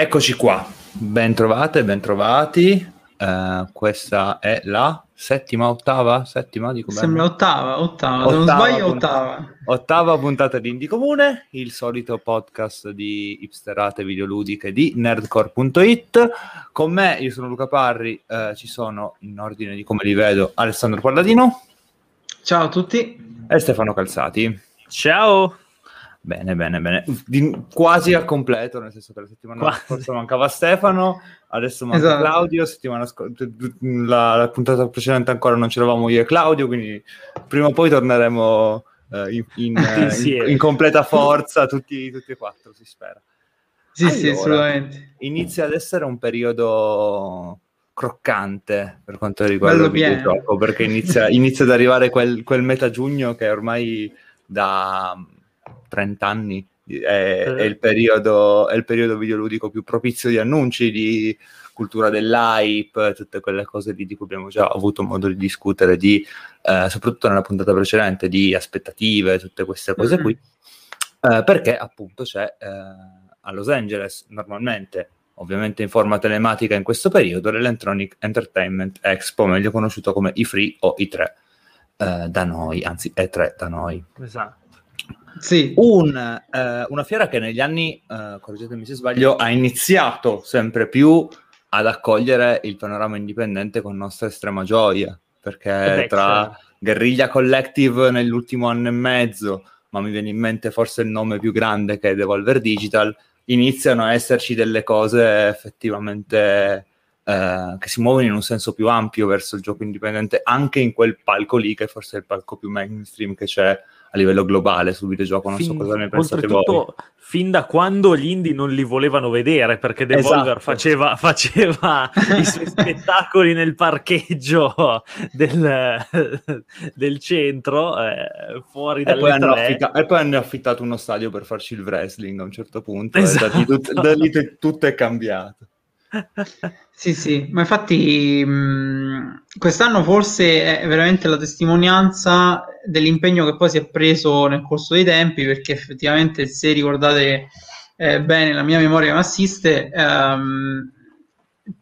Eccoci qua, ben trovate, ben trovati. Uh, questa è la settima, ottava? Settima, dico Sembra ottava, ottava, ottava, se non sbaglio ottava. Ottava puntata di Indie Comune, il solito podcast di hipsterate videoludiche di nerdcore.it. Con me, io sono Luca Parri, uh, ci sono in ordine di come li vedo Alessandro Palladino. Ciao a tutti. E Stefano Calzati. Ciao. Bene, bene, bene. Di, quasi al completo, nel senso che la settimana quasi. scorsa mancava Stefano, adesso manca esatto. Claudio, settimana sc- la, la, puntata precedente ancora non c'eravamo io e Claudio, quindi prima o poi torneremo uh, in, in, in, in, completa forza tutti, tutti, e quattro, si spera. Sì, allora, sì, assolutamente. Inizia ad essere un periodo croccante per quanto riguarda Bello il videogioco, perché inizia, inizia, ad arrivare quel, quel meta giugno che ormai da 30 anni è, è, il periodo, è il periodo videoludico più propizio di annunci, di cultura dell'hype, tutte quelle cose di cui abbiamo già avuto modo di discutere, di, eh, soprattutto nella puntata precedente, di aspettative, tutte queste cose mm-hmm. qui, eh, perché appunto c'è eh, a Los Angeles normalmente ovviamente in forma telematica in questo periodo, l'Electronic Entertainment Expo, meglio conosciuto come i3 o i3 eh, da noi, anzi E3 da noi. Esatto. Sì. Un, eh, una fiera che negli anni, eh, correggetemi se sbaglio, ha iniziato sempre più ad accogliere il panorama indipendente con nostra estrema gioia, perché tra Guerriglia Collective nell'ultimo anno e mezzo, ma mi viene in mente forse il nome più grande che è Devolver Digital, iniziano a esserci delle cose effettivamente eh, che si muovono in un senso più ampio verso il gioco indipendente, anche in quel palco lì, che forse è il palco più mainstream che c'è a livello globale sul videogioco, non fin, so cosa ne pensate voi. Fin da quando gli indie non li volevano vedere, perché Devolver esatto. faceva, faceva i suoi spettacoli nel parcheggio del, del centro, eh, fuori e poi, affitta- e poi hanno affittato uno stadio per farci il wrestling a un certo punto, esatto. e da lì, tut- da lì t- tutto è cambiato. Sì, sì, ma infatti mh, quest'anno forse è veramente la testimonianza dell'impegno che poi si è preso nel corso dei tempi, perché effettivamente se ricordate eh, bene la mia memoria mi assiste, ehm,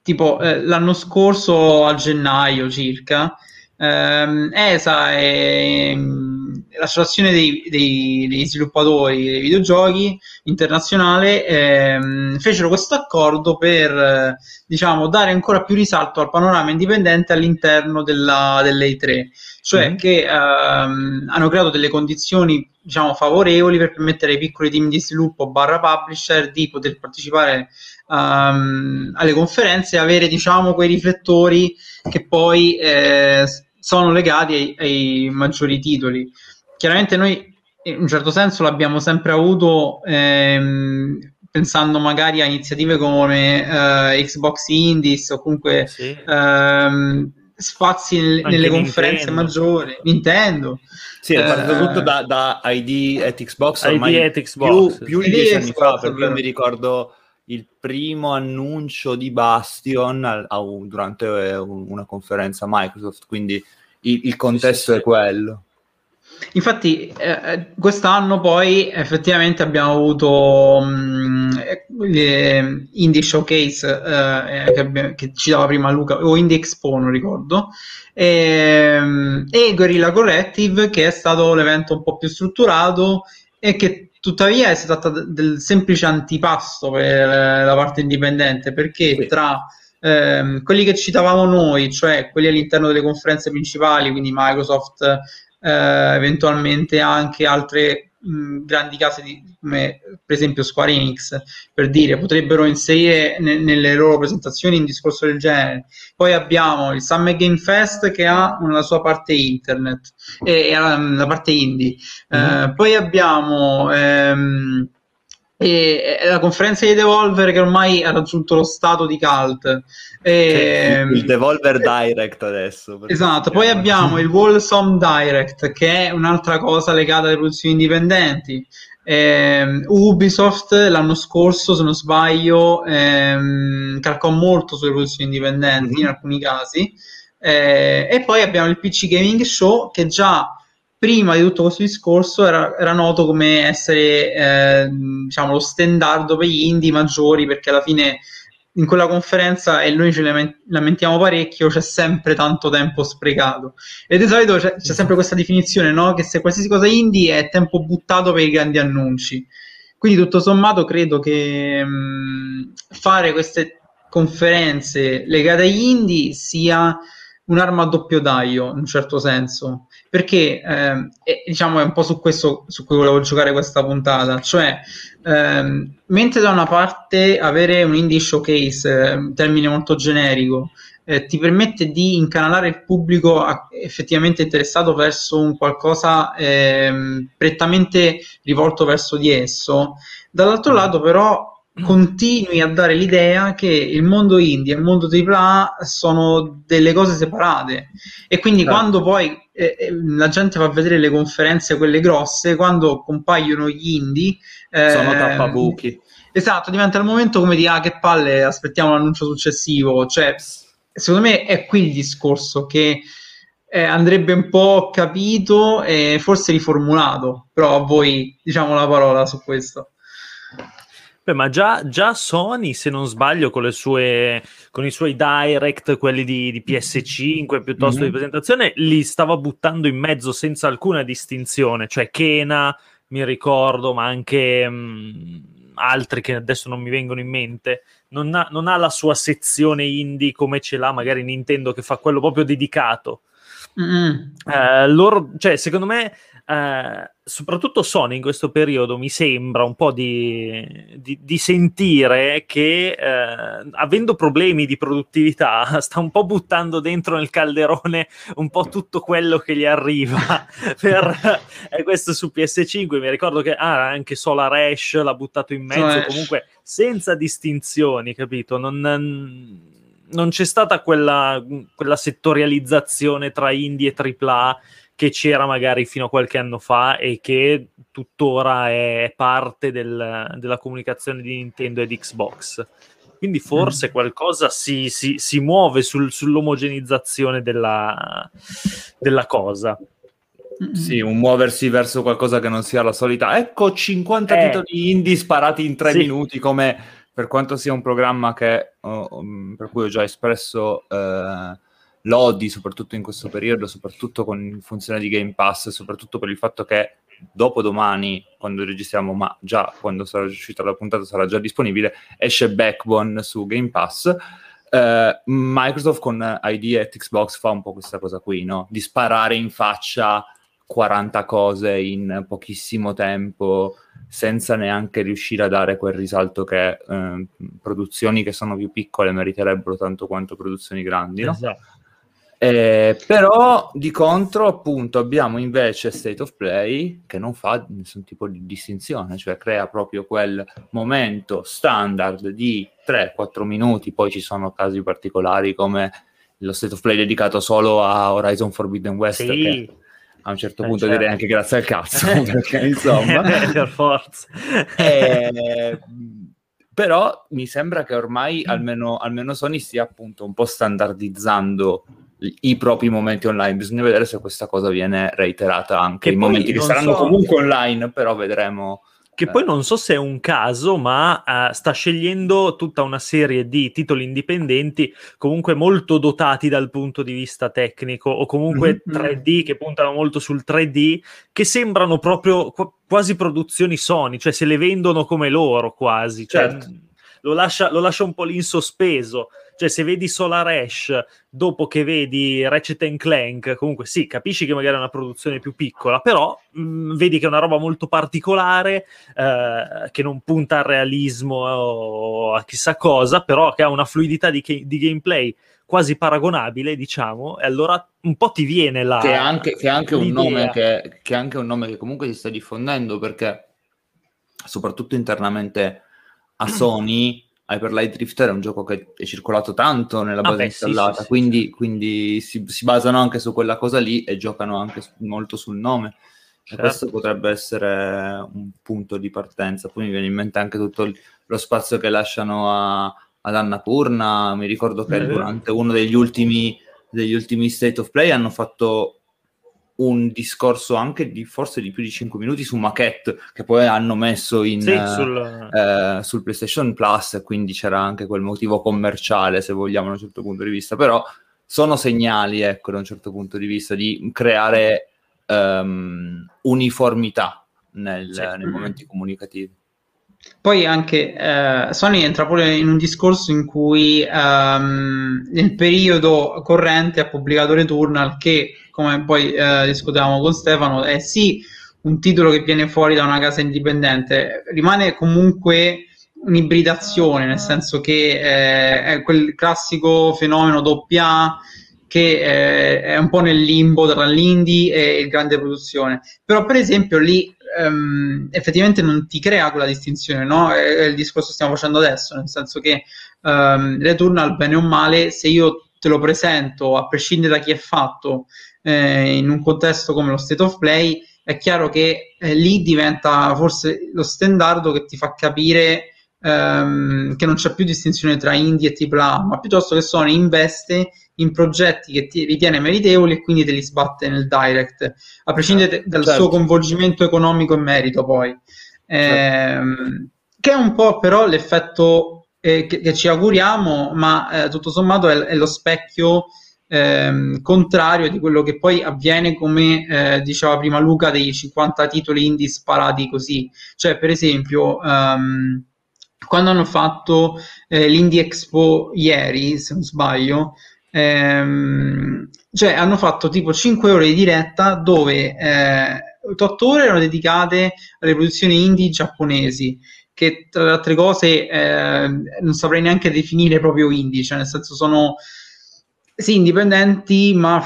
tipo eh, l'anno scorso a gennaio circa, ehm, ESA e l'associazione dei, dei, degli sviluppatori dei videogiochi internazionale ehm, fecero questo accordo per diciamo, dare ancora più risalto al panorama indipendente all'interno della, dell'E3, cioè mm-hmm. che ehm, hanno creato delle condizioni diciamo, favorevoli per permettere ai piccoli team di sviluppo barra publisher di poter partecipare um, alle conferenze e avere diciamo, quei riflettori che poi eh, sono legati ai, ai maggiori titoli chiaramente noi in un certo senso l'abbiamo sempre avuto ehm, pensando magari a iniziative come uh, Xbox Indies o comunque sì. ehm, spazi nel, nelle conferenze maggiori, Nintendo. Sì, è partito eh, tutto da, da, ID at Xbox ormai ID at Xbox. più, più di dieci anni fa, perché io mi ricordo il primo annuncio di Bastion a, a, durante eh, una conferenza Microsoft, quindi il, il contesto sì, sì, è quello. Infatti, eh, eh, quest'anno poi effettivamente abbiamo avuto mh, mm, Indie Showcase eh, che, abbiamo, che, ci dava prima Luca, o Indie Expo, non ricordo, e, ehm, e Guerrilla Collective, che è stato l'evento un po' più strutturato e che tuttavia è stato del semplice antipasto per la parte indipendente, perché sì. tra ehm, quelli che citavamo noi, cioè quelli all'interno delle conferenze principali, quindi Microsoft, eh, eventualmente anche altre mh, grandi case di, come per esempio Square Enix per dire potrebbero inserire ne, nelle loro presentazioni un discorso del genere poi abbiamo il Summer Game Fest che ha una sua parte internet e, e la, la, parte indie mm-hmm. eh, poi abbiamo ehm, e la conferenza di Devolver che ormai ha raggiunto lo stato di cult. E, il Devolver Direct adesso esatto poi abbiamo il Wholesome Direct che è un'altra cosa legata alle produzioni indipendenti. Eh, Ubisoft l'anno scorso se non sbaglio ehm, calcò molto sulle produzioni indipendenti mm-hmm. in alcuni casi. Eh, e poi abbiamo il PC Gaming Show che già prima di tutto questo discorso era, era noto come essere eh, diciamo, lo standard per gli indie maggiori perché alla fine in quella conferenza e noi ne lamentiamo parecchio, c'è sempre tanto tempo sprecato. E di solito c'è, c'è sempre questa definizione, no? Che se qualsiasi cosa indie è tempo buttato per i grandi annunci. Quindi tutto sommato credo che mh, fare queste conferenze legate agli indie sia un'arma a doppio taglio in un certo senso perché eh, diciamo è un po' su questo su cui volevo giocare questa puntata. Cioè ehm, mentre da una parte avere un indie showcase eh, termine molto generico eh, ti permette di incanalare il pubblico a, effettivamente interessato verso un qualcosa ehm, prettamente rivolto verso di esso dall'altro lato però continui a dare l'idea che il mondo indie e il mondo AAA sono delle cose separate. E quindi certo. quando poi eh, eh, la gente va a vedere le conferenze quelle grosse quando compaiono gli indie eh, sono tappabuchi. Esatto diventa il momento come di ah che palle aspettiamo l'annuncio successivo cioè secondo me è qui il discorso che eh, andrebbe un po' capito e forse riformulato. Però a voi diciamo la parola su questo Beh, ma già, già, Sony, se non sbaglio, con, sue, con i suoi direct, quelli di, di PS5 piuttosto mm-hmm. di presentazione, li stava buttando in mezzo senza alcuna distinzione. Cioè, Kena, mi ricordo, ma anche mh, mm, altri che adesso non mi vengono in mente. Non ha, non ha, la sua sezione indie come ce l'ha magari Nintendo, che fa quello proprio dedicato. Mm-hmm. Uh, loro, cioè, secondo me eh, soprattutto Sony in questo periodo mi sembra un po' di, di, di sentire che eh, avendo problemi di produttività sta un po' buttando dentro nel calderone un po' tutto quello che gli arriva per, eh, questo su PS5 mi ricordo che ah, anche Solar Ash l'ha buttato in mezzo. Solar comunque senza distinzioni capito? Non, non c'è stata quella, quella settorializzazione tra indie e AAA che c'era magari fino a qualche anno fa e che tuttora è parte del, della comunicazione di Nintendo e di Xbox. Quindi forse mm. qualcosa si, si, si muove sul, sull'omogenizzazione della, della cosa. Sì, un muoversi verso qualcosa che non sia la solita. Ecco 50 eh, titoli indie sparati in 3 sì. minuti, come per quanto sia un programma che, oh, per cui ho già espresso eh, lodi, soprattutto in questo periodo, soprattutto con funzione di Game Pass, soprattutto per il fatto che dopo domani, quando registriamo, ma già quando sarà uscita la puntata sarà già disponibile, esce Backbone su Game Pass. Uh, Microsoft con ID e Xbox fa un po' questa cosa qui, no? Di sparare in faccia 40 cose in pochissimo tempo senza neanche riuscire a dare quel risalto che eh, produzioni che sono più piccole meriterebbero tanto quanto produzioni grandi, no? Esatto. Eh, però di contro, appunto, abbiamo invece State of Play che non fa nessun tipo di distinzione, cioè crea proprio quel momento standard di 3-4 minuti. Poi ci sono casi particolari come lo State of Play dedicato solo a Horizon Forbidden West. Sì. Che a un certo eh, punto certo. direi anche grazie al cazzo, perché insomma... per forza. eh, però mi sembra che ormai almeno, almeno Sony stia appunto un po' standardizzando i propri momenti online. Bisogna vedere se questa cosa viene reiterata anche in momenti che saranno so... comunque online, però vedremo. Che eh. poi non so se è un caso, ma uh, sta scegliendo tutta una serie di titoli indipendenti, comunque molto dotati dal punto di vista tecnico, o comunque mm-hmm. 3D, che puntano molto sul 3D, che sembrano proprio qu- quasi produzioni Sony, cioè se le vendono come loro quasi. Cioè, certo. lo, lascia, lo lascia un po' lì in sospeso. Cioè, se vedi Solar Ash dopo che vedi Ratchet Clank, comunque sì, capisci che magari è una produzione più piccola, però mh, mm, vedi che è una roba molto particolare, eh, che non punta al realismo o a chissà cosa, però che ha una fluidità di, di gameplay quasi paragonabile, diciamo, e allora un po' ti viene la. Che è anche, che è anche, un, nome che, che è anche un nome che comunque si sta diffondendo perché, soprattutto internamente a Sony, Hyper Light Drifter è un gioco che è circolato tanto nella base ah, beh, installata, sì, quindi, sì, quindi si, si, basano anche su quella cosa lì e giocano anche molto sul nome. Certo. E questo potrebbe essere un punto di partenza. Poi mi viene in mente anche tutto lo spazio che lasciano a, ad Annapurna. Mi ricordo che mm-hmm. durante uno degli ultimi, degli ultimi State of Play hanno fatto un discorso anche di forse di più di 5 minuti su maquette che poi hanno messo in, sì, sul... Eh, sul... PlayStation Plus, quindi c'era anche quel motivo commerciale, se vogliamo, da un certo punto di vista, però sono segnali, ecco, da un certo punto di vista, di creare um, uniformità nel, sì. nei momenti comunicativi. Poi anche eh, Sony entra pure in un discorso in cui ehm, nel periodo corrente ha pubblicato Returnal che, come poi eh, discutevamo con Stefano, è sì un titolo che viene fuori da una casa indipendente, rimane comunque un'ibridazione, nel senso che eh, è quel classico fenomeno doppia che eh, è un po' nel limbo tra l'indie e il grande produzione. Però, per esempio, lì um, effettivamente non ti crea quella distinzione, no? È, è, il discorso che stiamo facendo adesso, nel senso che um, Returnal, bene o male, se io te lo presento, a prescindere da chi è fatto, eh, in un contesto come lo state of play, è chiaro che eh, lì diventa forse lo standard che ti fa capire ehm, che non c'è più distinzione tra indie e AAA, ma piuttosto che Sony investe in progetti che ti ritiene meritevoli e quindi te li sbatte nel direct, a prescindere dal certo. suo coinvolgimento economico e merito poi. Ehm, che è un po' però l'effetto eh, che, che, ci auguriamo, ma eh, tutto sommato è, è lo specchio ehm, contrario di quello che poi avviene, come eh, diceva prima Luca, dei 50 titoli indie sparati così. Cioè, per esempio, um, quando hanno fatto eh, l'Indie Expo ieri, se non sbaglio, ehm, cioè hanno fatto tipo 5 ore di diretta dove eh, 8 ore erano dedicate alle produzioni indie giapponesi che tra le altre cose eh, non saprei neanche definire proprio indie, cioè nel senso sono sì indipendenti ma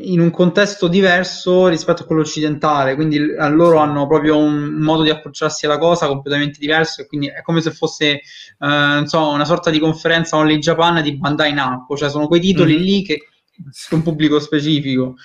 in un contesto diverso rispetto a quello occidentale, quindi a loro hanno proprio un modo di approcciarsi alla cosa completamente diverso e quindi è come se fosse eh, so, una sorta di conferenza Only Japan di Bandai Namco, cioè sono quei titoli mm. lì che un pubblico specifico.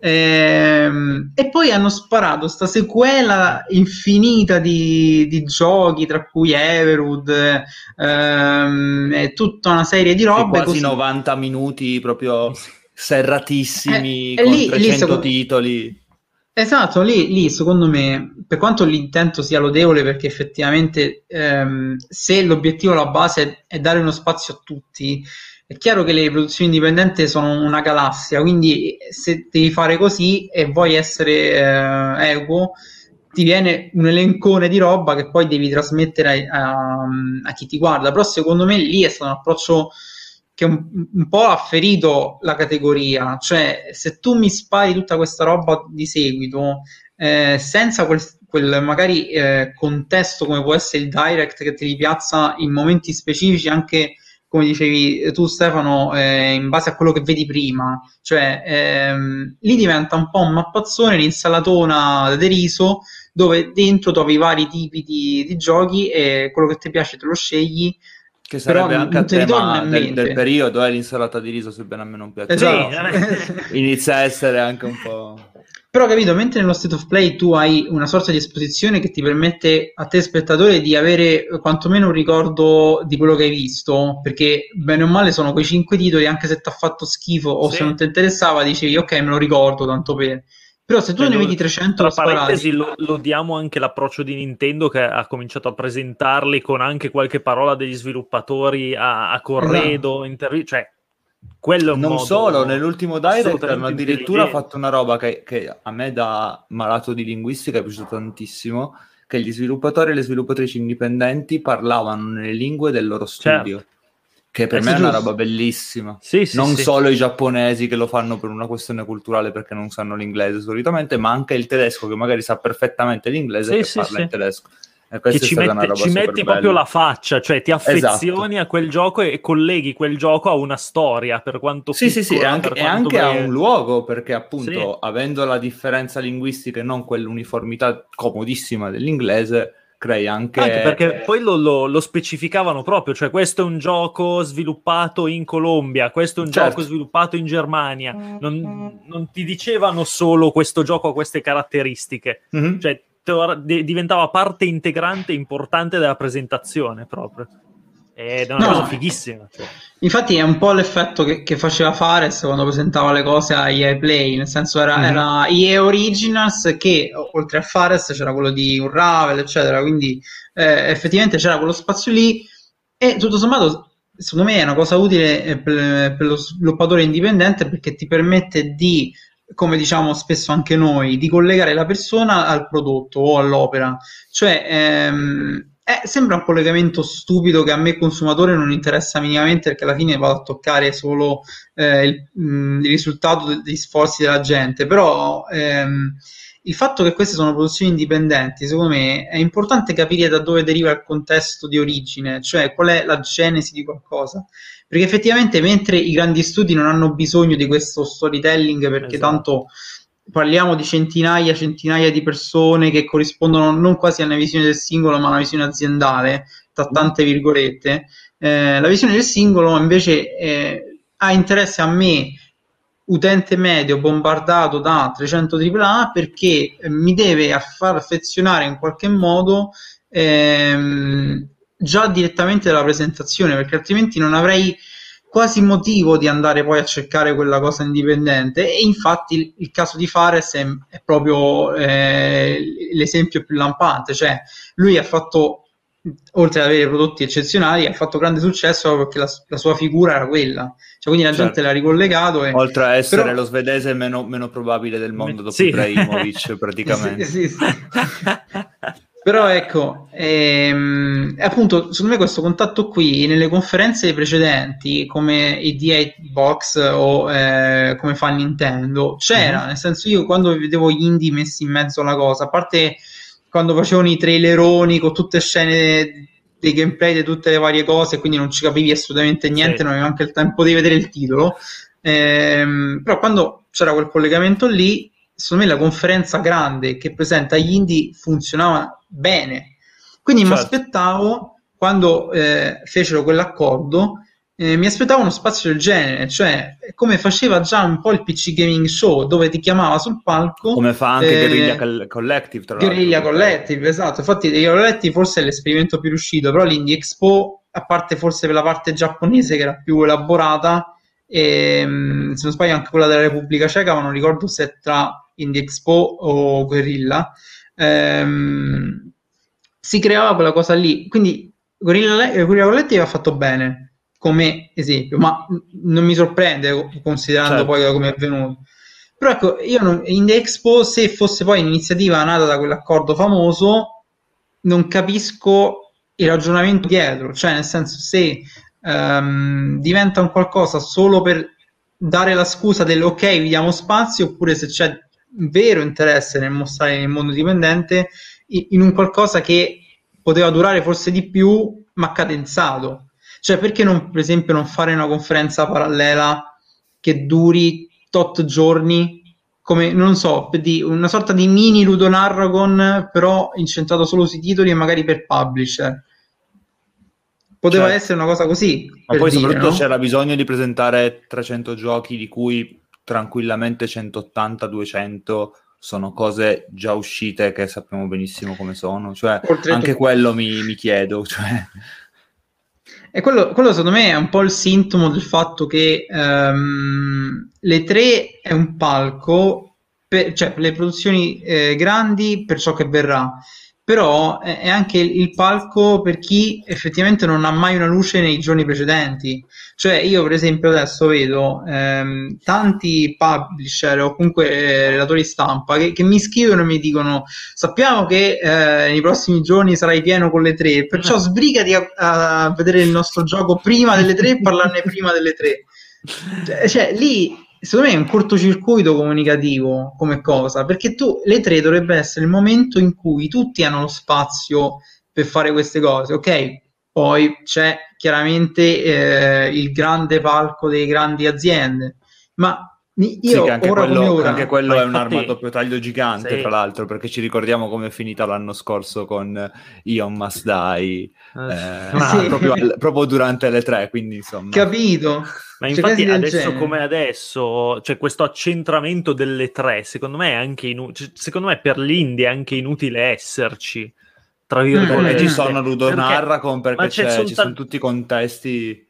Ehm, e poi hanno sparato questa sequela infinita di, di, giochi, tra cui Everwood ehm, e tutta una serie di robe. Sì, quasi così. 90 minuti proprio serratissimi eh, con lì, 300 lì, secondo... titoli. Esatto, lì, lì, secondo me, per quanto l'intento sia lodevole, perché effettivamente ehm, se l'obiettivo, la base è dare uno spazio a tutti, è chiaro che le produzioni indipendenti sono una galassia, quindi se devi fare così e vuoi essere eh, equo, ti viene un elencone di roba che poi devi trasmettere a, a, a chi ti guarda. Però secondo me lì è stato un approccio che un, un, po' ha ferito la categoria, cioè se tu mi spari tutta questa roba di seguito eh, senza quel, quel magari eh, contesto come può essere il direct che ti ripiazza in momenti specifici anche come dicevi tu Stefano eh, in base a quello che vedi prima. Cioè ehm, lì diventa un po' un mappazzone l'insalatona di riso dove dentro trovi vari tipi di, di giochi e quello che ti piace te lo scegli che sarebbe Però anche a tema del, del, periodo, è eh, l'insalata di riso, sebbene a me non piace. Esatto. Inizia a essere anche un po'... Però capito, mentre nello state of play tu hai una sorta di esposizione che ti permette a te spettatore di avere quantomeno un ricordo di quello che hai visto, perché bene o male sono quei cinque titoli, anche se ti ha fatto schifo o sì. se non ti interessava, dicevi ok me lo ricordo tanto per... Però se tu cioè, ne vedi 300 tra parentesi lo, lo, diamo anche l'approccio di Nintendo che ha cominciato a presentarli con anche qualche parola degli sviluppatori a, a corredo, esatto. intervi- cioè quello è un non modo solo, nell'ultimo direct hanno addirittura fatto una roba che, che, a me da malato di linguistica è piaciuto tantissimo, che gli sviluppatori e le sviluppatrici indipendenti parlavano nelle lingue del loro studio. Certo che per eh, me è una roba bellissima. Sì, sì, non sì. solo i giapponesi che lo fanno per una questione culturale perché non sanno l'inglese solitamente, ma anche il tedesco che magari sa perfettamente l'inglese sì, che parla in tedesco. che ci, mette, ci metti bella. proprio la faccia, cioè ti affezioni esatto. a quel gioco e colleghi quel gioco a una storia per quanto Sì, piccola, sì, sì, anche, e anche a un luogo, perché appunto avendo la differenza linguistica e non quell'uniformità comodissima dell'inglese, crei anche... anche perché poi lo, lo, lo, specificavano proprio, cioè questo è un gioco sviluppato in Colombia, questo è un certo. gioco sviluppato in Germania, non, non, ti dicevano solo questo gioco ha queste caratteristiche, mm-hmm. cioè diventava parte integrante importante della presentazione proprio. Ed è una no, cosa fighissima. Cioè. Infatti è un po' l'effetto che, che, faceva Fares quando presentava le cose a EA Play, nel senso era, mm-hmm. era EA Originals che oltre a Fares c'era quello di Unravel, eccetera, quindi eh, effettivamente c'era quello spazio lì e tutto sommato secondo me è una cosa utile eh, per, per lo sviluppatore indipendente perché ti permette di come diciamo spesso anche noi, di collegare la persona al prodotto o all'opera. Cioè, ehm, eh, sembra un collegamento stupido che a me consumatore non interessa minimamente perché alla fine vado a toccare solo eh, il, mh, mm, il, risultato degli sforzi della gente, però ehm, il fatto che queste sono produzioni indipendenti, secondo me, è importante capire da dove deriva il contesto di origine, cioè qual è la genesi di qualcosa. Perché effettivamente mentre i grandi studi non hanno bisogno di questo storytelling perché esatto. tanto parliamo di centinaia, e centinaia di persone che corrispondono non quasi a una visione del singolo, ma a una visione aziendale, tra tante virgolette. Eh, la visione del singolo invece eh, ha interesse a me, utente medio bombardato da 300 AAA, perché mi deve far affezionare in qualche modo ehm, già direttamente dalla presentazione, perché altrimenti non avrei quasi motivo di andare poi a cercare quella cosa indipendente e infatti il, il caso di Fares è, è proprio eh, l'esempio più lampante, cioè lui ha fatto oltre ad avere prodotti eccezionali, ha fatto grande successo perché la, la sua figura era quella. Cioè, quindi la certo. gente l'ha ricollegato. E... Oltre a essere Però... lo svedese meno, meno, probabile del mondo dopo sì. Ibrahimovic, praticamente. sì, sì, sì. Però ecco, ehm, appunto, secondo me questo contatto qui nelle conferenze precedenti, come i Box o eh, come fa Nintendo, c'era, mm-hmm. nel senso io quando vedevo gli indie messi in mezzo alla cosa, a parte quando facevano i traileroni con tutte scene dei gameplay di tutte le varie cose, quindi non ci capivi assolutamente niente, sì. non avevi anche il tempo di vedere il titolo. Ehm, però quando c'era quel collegamento lì, secondo me la conferenza grande che presenta gli indie funzionava bene. Quindi certo. mi aspettavo, quando eh, fecero quell'accordo, eh, mi aspettavo uno spazio del genere, cioè come faceva già un po' il PC Gaming Show, dove ti chiamava sul palco. Come fa anche eh, Guerrilla Collective, tra Guerrilla Collective, esatto. Infatti, Guerrilla Collective forse è l'esperimento più riuscito, però l'Indie Expo, a parte forse per la parte giapponese che era più elaborata, e, ehm, se non sbaglio anche quella della Repubblica Ceca, ma non ricordo se è tra Indie Expo o Guerrilla, ehm, si creava quella cosa lì. Quindi Guerrilla, Guerrilla Collective ha fatto bene come esempio, ma non mi sorprende considerando certo. poi come è avvenuto. Però ecco, io non, in Expo, se fosse poi un'iniziativa nata da quell'accordo famoso, non capisco il ragionamento dietro, cioè nel senso se um, diventa un qualcosa solo per dare la scusa del ok, vi diamo spazio, oppure se c'è vero interesse nel mostrare nel mondo dipendente in un qualcosa che poteva durare forse di più, ma cadenzato. Cioè, perché non, per esempio, non fare una conferenza parallela che duri tot giorni, come, non so, una sorta di mini Ludonarragon, però incentrato solo sui titoli e magari per publisher. Poteva cioè, essere una cosa così. Ma poi dire, soprattutto no? c'era bisogno di presentare 300 giochi di cui tranquillamente 180-200 sono cose già uscite che sappiamo benissimo come sono. Cioè, anche quello mi, mi chiedo. Cioè... E quello, quello, secondo me è un po' il sintomo del fatto che um, le tre è un palco, per, cioè le produzioni eh, grandi per ciò che verrà però è anche il palco per chi effettivamente non ha mai una luce nei giorni precedenti. Cioè, io, per esempio, adesso vedo ehm, tanti publisher o comunque eh, relatori stampa che, che, mi scrivono e mi dicono: Sappiamo che eh, nei prossimi giorni sarai pieno con le tre, perciò sbrigati a, a vedere il nostro gioco prima delle tre e parlarne prima delle tre. Cioè, cioè lì secondo me è un cortocircuito comunicativo come cosa, perché tu le tre dovrebbe essere il momento in cui tutti hanno lo spazio per fare queste cose, ok? Poi c'è chiaramente eh, il grande palco delle grandi aziende, ma io sì, anche quello, ora, anche quello è infatti, un'arma a doppio taglio gigante, sì. tra l'altro, perché ci ricordiamo come è finita l'anno scorso con Ion Must Die, eh, eh, sì. proprio, proprio, durante le tre, quindi insomma... Capito? Ma infatti adesso come adesso, cioè questo accentramento delle tre, secondo me è anche inutile, secondo me per l'India è anche inutile esserci, tra virgolette. Mm, ci sono Ludo perché, narra con perché ci sono tutti i contesti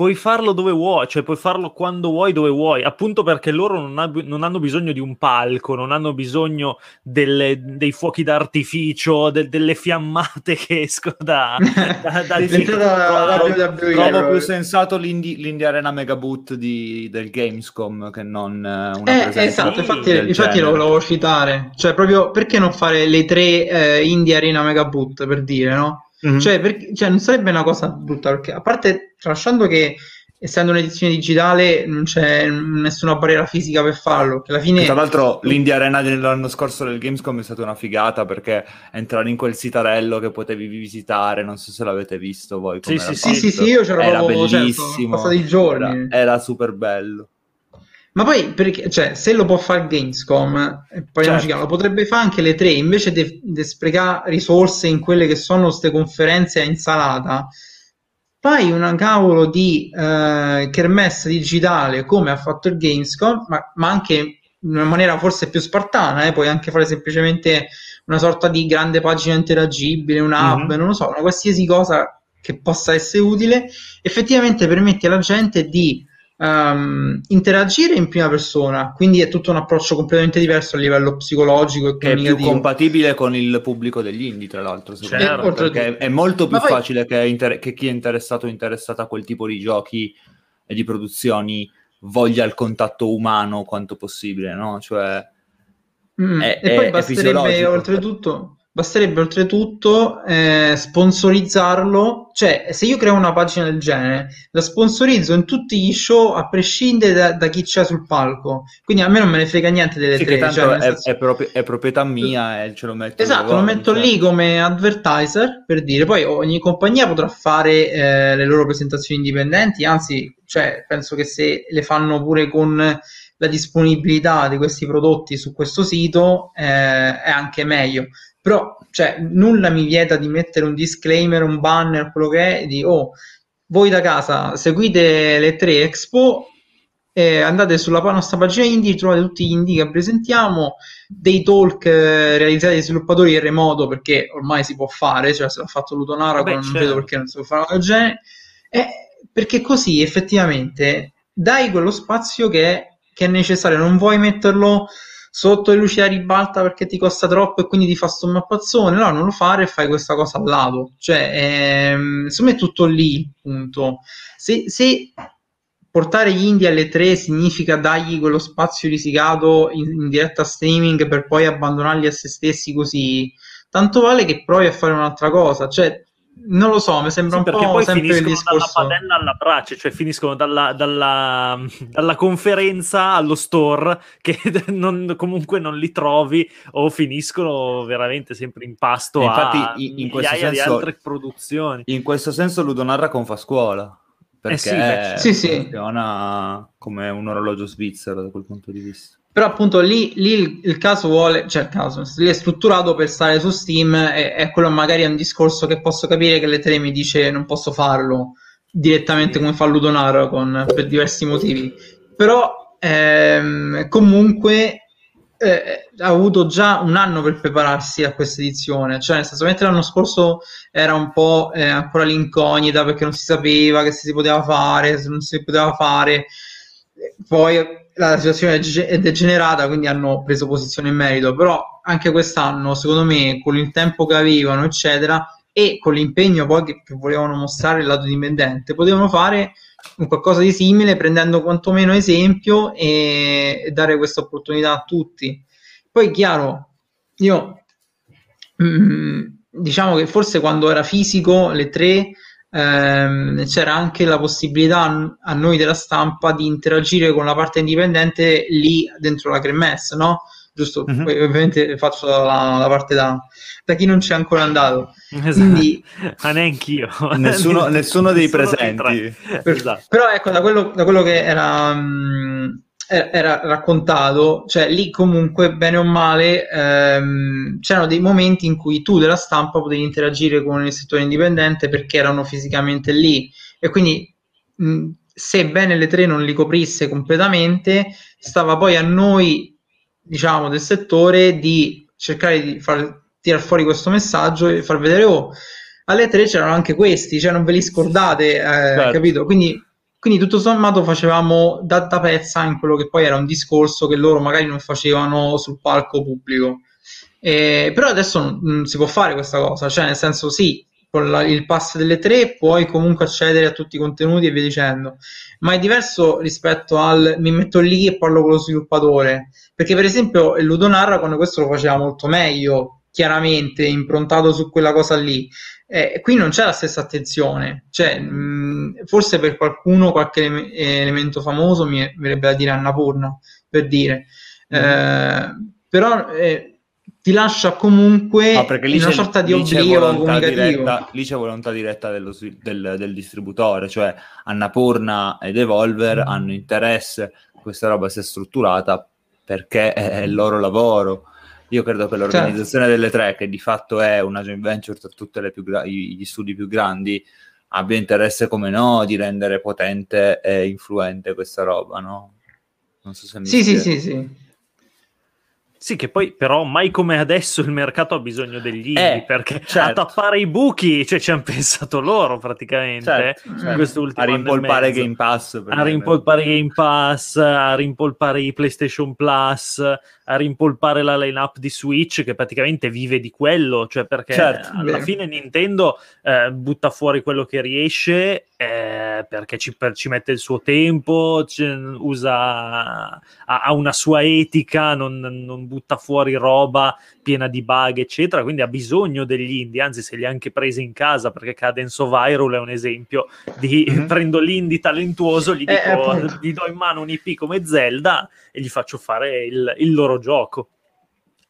puoi farlo dove vuoi, cioè puoi farlo quando vuoi, dove vuoi, appunto perché loro non, ha, non hanno bisogno di un palco, non hanno bisogno delle, dei fuochi d'artificio, de, delle fiammate che escono da... da, da sì, trovo, trovo più sensato l'Indie, l'Indie Arena Megaboot di, del Gamescom che non eh, una eh, Esatto, infatti, infatti lo volevo citare, cioè proprio perché non fare le tre eh, Indie Arena Megaboot per dire, no? Mm-hmm. Cioè, perché, cioè, non sarebbe una cosa brutta perché a parte tralasciando che essendo un'edizione digitale non c'è nessuna barriera fisica per farlo. Che alla fine... Tra l'altro l'India Arena dell'anno scorso del Gamescom è stata una figata perché entrare in quel sitarello che potevi visitare, non so se l'avete visto voi. Sì, sì, sì, sì, sì, io c'ero era certo, bellissimo. Certo, passati giorni. Era, era super bello. Ma poi, perché, cioè, se lo può fare Gamescom, parliamoci certo. lo potrebbe fare anche le tre, invece di sprecare risorse in quelle che sono queste conferenze a insalata, fai una cavolo di eh, kermesse digitale come ha fatto il Gamescom, ma, ma, anche in una maniera forse più spartana, eh, puoi anche fare semplicemente una sorta di grande pagina interagibile, un hub, mm-hmm. non lo so, una qualsiasi cosa che possa essere utile, effettivamente permette alla gente di um, interagire in prima persona, quindi è tutto un approccio completamente diverso a livello psicologico e che è più compatibile con il pubblico degli indie, tra l'altro, certo. me, perché è molto più poi... facile che, inter- che, chi è interessato o interessata a quel tipo di giochi e di produzioni voglia il contatto umano quanto possibile, no? Cioè, mm. è, e poi basterebbe oltretutto Basterebbe oltretutto eh, sponsorizzarlo, cioè se io creo una pagina del genere, la sponsorizzo in tutti gli show a prescindere da, da chi c'è sul palco, quindi a me non me ne frega niente delle sì, tre. Cioè, è, senso... è, propri- è, proprietà mia e ce lo metto. Esatto, lo metto cioè. lì come advertiser per dire, poi ogni compagnia potrà fare eh, le loro presentazioni indipendenti, anzi, cioè, penso che se le fanno pure con la disponibilità di questi prodotti su questo sito eh, è anche meglio però cioè, nulla mi vieta di mettere un disclaimer, un banner, quello che è, di oh, voi da casa seguite le tre expo e andate sulla nostra pagina indie, trovate tutti gli indie che presentiamo, dei talk eh, realizzati dai sviluppatori in remoto perché ormai si può fare, cioè se l'ha fatto Lutonara non certo. vedo perché non si può fare una genere, eh, perché così effettivamente dai quello spazio che che è necessario, non vuoi metterlo sotto le luci a ribalta perché ti costa troppo e quindi ti fa sto mappazzone, no, non lo fare e fai questa cosa al lato. Cioè, ehm, insomma, è tutto lì, punto. Se, se portare gli indie alle tre significa dargli quello spazio risicato in, in diretta streaming per poi abbandonarli a se stessi così, tanto vale che provi a fare un'altra cosa. Cioè, non lo so, mi sembra sì, un po' poi sempre il discorso. dalla padella alla brace, cioè finiscono dalla, dalla, dalla conferenza allo store che non, comunque non li trovi o finiscono veramente sempre in pasto infatti, a in, in questo senso, di altre produzioni. In questo senso Ludonarra confa scuola perché eh sì, sì. funziona come un orologio svizzero da quel punto di vista. Però appunto lì, lì il, il, caso vuole, cioè il caso, lì è strutturato per stare su Steam e, e quello magari è un discorso che posso capire che le tre mi dice non posso farlo direttamente come fa Ludonaro con, per diversi motivi. Però ehm, comunque eh, ha avuto già un anno per prepararsi a questa edizione, cioè nel senso mentre l'anno scorso era un po' eh, ancora l'incognita perché non si sapeva che si poteva fare, se non si poteva fare, poi la situazione è degenerata, quindi hanno preso posizione in merito, però anche quest'anno, secondo me, con il tempo che avevano, eccetera, e con l'impegno poi che, che volevano mostrare il lato dipendente, potevano fare un qualcosa di simile prendendo quantomeno esempio e, e dare questa opportunità a tutti. Poi, chiaro, io mh, mm, diciamo che forse quando era fisico, le tre ehm, c'era anche la possibilità a noi della stampa di interagire con la parte indipendente lì dentro la Cremes, no? Giusto, mm-hmm. Poi, ovviamente faccio la, la parte da, da, chi non c'è ancora andato. Esatto. Quindi, Ma neanch'io. Nessuno, nessuno dei nessuno presenti. esatto. Però ecco, da quello, da quello che era... Mh, era raccontato, cioè lì comunque bene o male ehm, c'erano dei momenti in cui tu della stampa potevi interagire con il settore indipendente perché erano fisicamente lì e quindi mh, sebbene le tre non li coprisse completamente, stava poi a noi, diciamo, del settore di cercare di far tirare fuori questo messaggio e far vedere, oh, alle tre c'erano anche questi, cioè non ve li scordate, eh, certo. capito? Quindi, quindi, tutto sommato facevamo da, da pezza in quello che poi era un discorso che loro magari non facevano sul palco pubblico. Eh, però adesso non, si può fare questa cosa, cioè nel senso sì, con la, il pass delle tre puoi comunque accedere a tutti i contenuti e via dicendo, ma è diverso rispetto al mi metto lì e parlo con lo sviluppatore, perché per esempio Ludonarra con questo lo faceva molto meglio, chiaramente improntato su quella cosa lì. Eh, qui non c'è la stessa attenzione, cioè, mh, forse per qualcuno qualche ele- elemento famoso mi verrebbe da dire Annapurna, per dire, mm. eh, però eh, ti lascia comunque no, in una sorta di oblio comunicativo. Diretta, lì c'è volontà diretta dello, del, del, distributore, cioè Annapurna ed Evolver mm. hanno interesse che questa roba sia strutturata perché è il loro lavoro. Io credo che l'organizzazione certo. delle tre, che di fatto è una joint venture tra tutti gra- gli studi più grandi, abbia interesse come no di rendere potente e influente questa roba, no? Non so se mi Sì, sì, sì, sì. Sì, che poi però mai come adesso il mercato ha bisogno degli indie eh, perché certo. a tappare i buchi cioè, ci hanno pensato loro praticamente certo, certo. a rimpolpare Game Pass a rimpolpare Game Pass a rimpolpare i PlayStation Plus a rimpolpare la lineup di Switch che praticamente vive di quello, cioè perché certo, alla fine Nintendo eh, butta fuori quello che riesce eh, perché ci, per, ci, mette il suo tempo, usa, ha, ha, una sua etica, non, non, butta fuori roba piena di bug, eccetera, quindi ha bisogno degli indie, anzi se li ha anche presi in casa perché Cadence of Hyrule è un esempio di mm-hmm. prendo l'indie talentuoso, gli, eh, dico, eh, gli do in mano un IP come Zelda e gli faccio fare il, il loro gioco.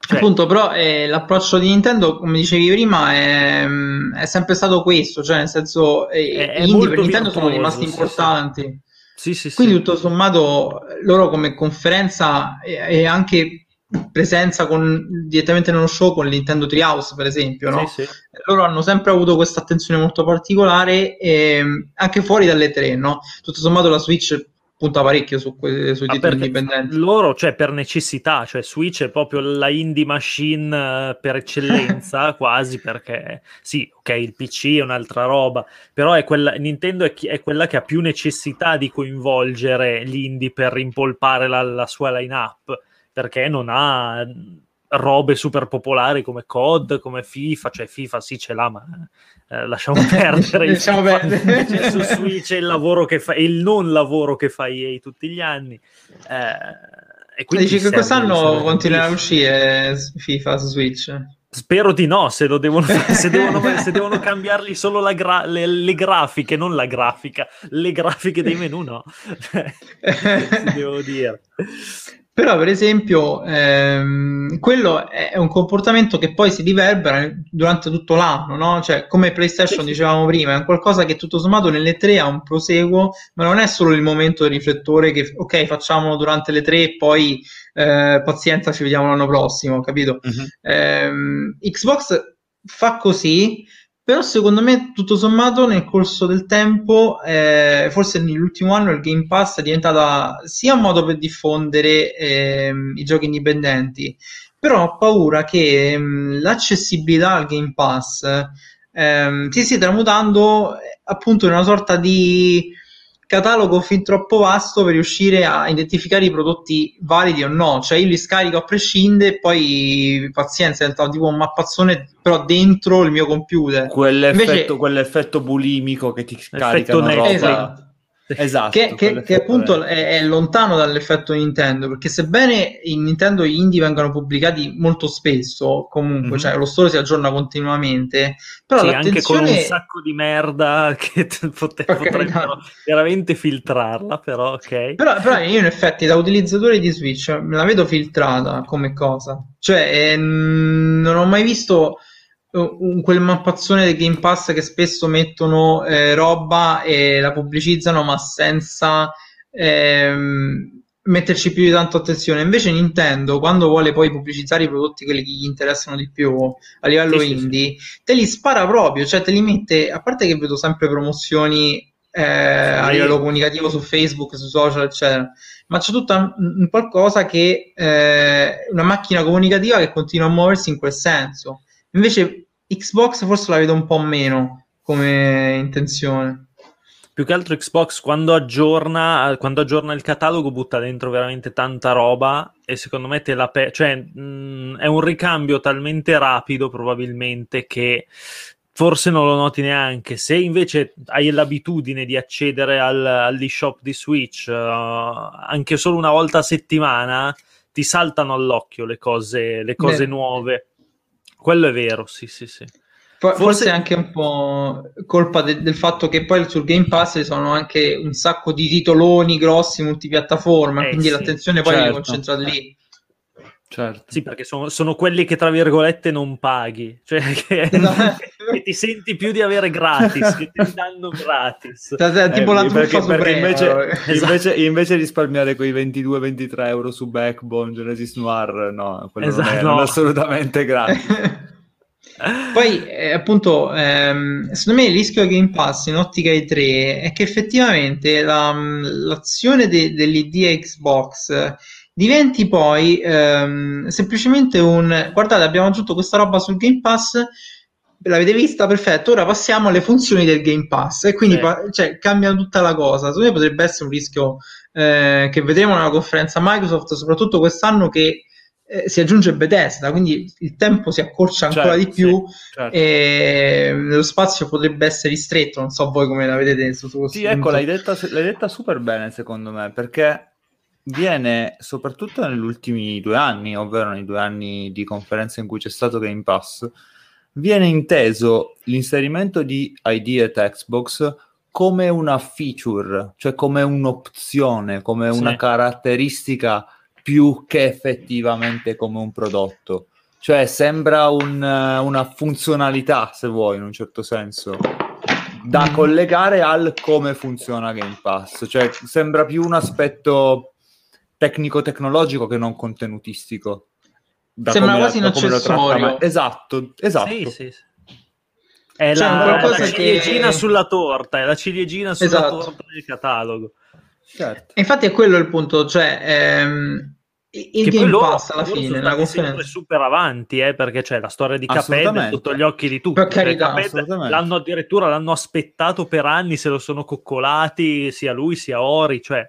Cioè, Appunto, però eh, l'approccio di Nintendo, come dicevi prima, è, è sempre stato questo, cioè nel senso eh, è, gli indie per Nintendo sono rimasti importanti. Sì, sì, Quindi tutto sommato loro come conferenza e, e anche presenza con, direttamente nello show con Nintendo Treehouse per esempio no? sì, sì. loro hanno sempre avuto questa attenzione molto particolare e, anche fuori dalle tre no? tutto sommato la Switch punta parecchio su que- sui titoli indipendenti. Loro, cioè per necessità, cioè Switch è proprio la indie machine eh, per eccellenza, quasi perché sì, ok, il PC è un'altra roba, però è quella, Nintendo è, chi- è, quella che ha più necessità di coinvolgere gli indie per rimpolpare la, la sua line-up, perché non ha robe super popolari come COD, come FIFA, cioè FIFA sì ce l'ha, ma eh, lasciamo perdere. lasciamo perdere. Cioè, su Switch il lavoro che fa, il non lavoro che fa EA tutti gli anni. Eh, e quindi Dici che quest'anno continuerà a uscire FIFA su Switch? Spero di no, se, devono, se, devono, se devono, cambiargli solo gra- le, le, grafiche, non la grafica, le grafiche dei menu, no. devo dire. Però, per esempio, ehm, quello è un comportamento che poi si riverbera durante tutto l'anno, no? Cioè, come PlayStation dicevamo prima, è un qualcosa che tutto sommato nelle tre ha un proseguo, ma non è solo il momento del riflettore che, ok, facciamo durante le tre e poi eh, pazienza, ci vediamo l'anno prossimo, capito? Uh-huh. Ehm, Xbox fa così, però secondo me tutto sommato nel corso del tempo, eh, forse nell'ultimo anno il Game Pass è diventata sia un modo per diffondere eh, i giochi indipendenti, però ho paura che ehm, l'accessibilità al Game Pass ehm, si stia tramutando eh, appunto in una sorta di catalogo fin troppo vasto per riuscire a identificare i prodotti validi o no. Cioè io li scarico a prescindere e poi pazienza, diventa tipo un mappazzone però dentro il mio computer. Quell'effetto, Invece... quell'effetto bulimico che ti scarica una roba. Esatto Esatto, che, che, che appunto è, è, lontano dall'effetto Nintendo, perché sebbene in Nintendo gli indie vengano pubblicati molto spesso, comunque, mm-hmm. cioè lo store si aggiorna continuamente, però sì, anche con un sacco di merda che pote- potrebbero veramente filtrarla, però ok. Però, però, io in effetti da utilizzatore di Switch me la vedo filtrata come cosa, cioè ehm, non ho mai visto quel mappazzone del Game Pass che spesso mettono eh, roba e la pubblicizzano ma senza ehm, metterci più di tanto attenzione invece Nintendo quando vuole poi pubblicizzare i prodotti quelli che gli interessano di più a livello sì, indie sì. te li spara proprio cioè te li mette a parte che vedo sempre promozioni eh, a livello comunicativo su Facebook, su social, eccetera. Ma c'è tutta un, qualcosa che eh, una macchina comunicativa che continua a muoversi in quel senso Invece Xbox forse la vedo un po' meno come intenzione. Più che altro Xbox quando aggiorna, quando aggiorna il catalogo butta dentro veramente tanta roba e secondo me te la pe- cioè, mh, è un ricambio talmente rapido probabilmente che forse non lo noti neanche. Se invece hai l'abitudine di accedere al, all'eShop di Switch uh, anche solo una volta a settimana, ti saltano all'occhio le cose, le cose nuove. Quello è vero, sì, sì, sì. Forse, Forse è anche un po' colpa de- del fatto che poi sul Game Pass ci sono anche un sacco di titoloni grossi multipiattaforma, eh, quindi sì, l'attenzione poi certo. è concentrata lì. Certo. Sì, perché sono, sono, quelli che tra virgolette non paghi, cioè che, esatto. che ti senti più di avere gratis, che ti danno gratis. Cioè, tipo eh, la perché, perché invece, esatto. invece, invece, risparmiare quei 22-23 euro su Backbone, Genesis Noir, no, quello esatto, non, è, no. assolutamente gratis. Poi, eh, appunto, ehm, secondo me il rischio Game Pass in ottica E3 è che effettivamente la, l'azione de, dell'idea Xbox diventi poi ehm, semplicemente un guardate abbiamo aggiunto questa roba sul Game Pass l'avete vista perfetto ora passiamo alle funzioni del Game Pass e quindi sì. cioè, cambia tutta la cosa secondo me potrebbe essere un rischio eh, che vedremo nella conferenza Microsoft soprattutto quest'anno che eh, si aggiunge Bethesda quindi il tempo si accorcia ancora certo, di più sì, certo. e lo spazio potrebbe essere ristretto non so voi come la vedete su, su sì ecco l'hai detta, l'hai detta super bene secondo me perché viene soprattutto negli ultimi due anni, ovvero nei due anni di conferenza in cui c'è stato Game Pass, viene inteso l'inserimento di ID e Xbox come una feature, cioè come un'opzione, come sì. una caratteristica più che effettivamente come un prodotto. Cioè sembra un, una funzionalità, se vuoi, in un certo senso, da mm. collegare al come funziona Game Pass. Cioè sembra più un aspetto tecnico-tecnologico che non contenutistico. Sembra quasi un accessorio. Esatto, esatto. Sì, sì, sì. È cioè, la, la ciliegina che... sulla torta, è la ciliegina sulla esatto. torta del catalogo. Certo. Infatti è quello il punto, cioè ehm, il che Game Pass alla fine la sempre super avanti eh, perché c'è la storia di Caped sotto gli occhi di tutti per carità, l'hanno addirittura l'hanno aspettato per anni se lo sono coccolati sia lui sia Ori cioè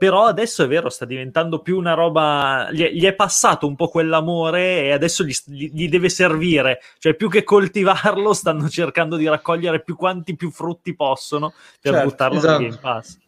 però adesso è vero, sta diventando più una roba, gli è, gli è passato un po' quell'amore e adesso gli, gli, deve servire, cioè più che coltivarlo stanno cercando di raccogliere più quanti più frutti possono per certo, buttarlo esatto. nel Game Pass.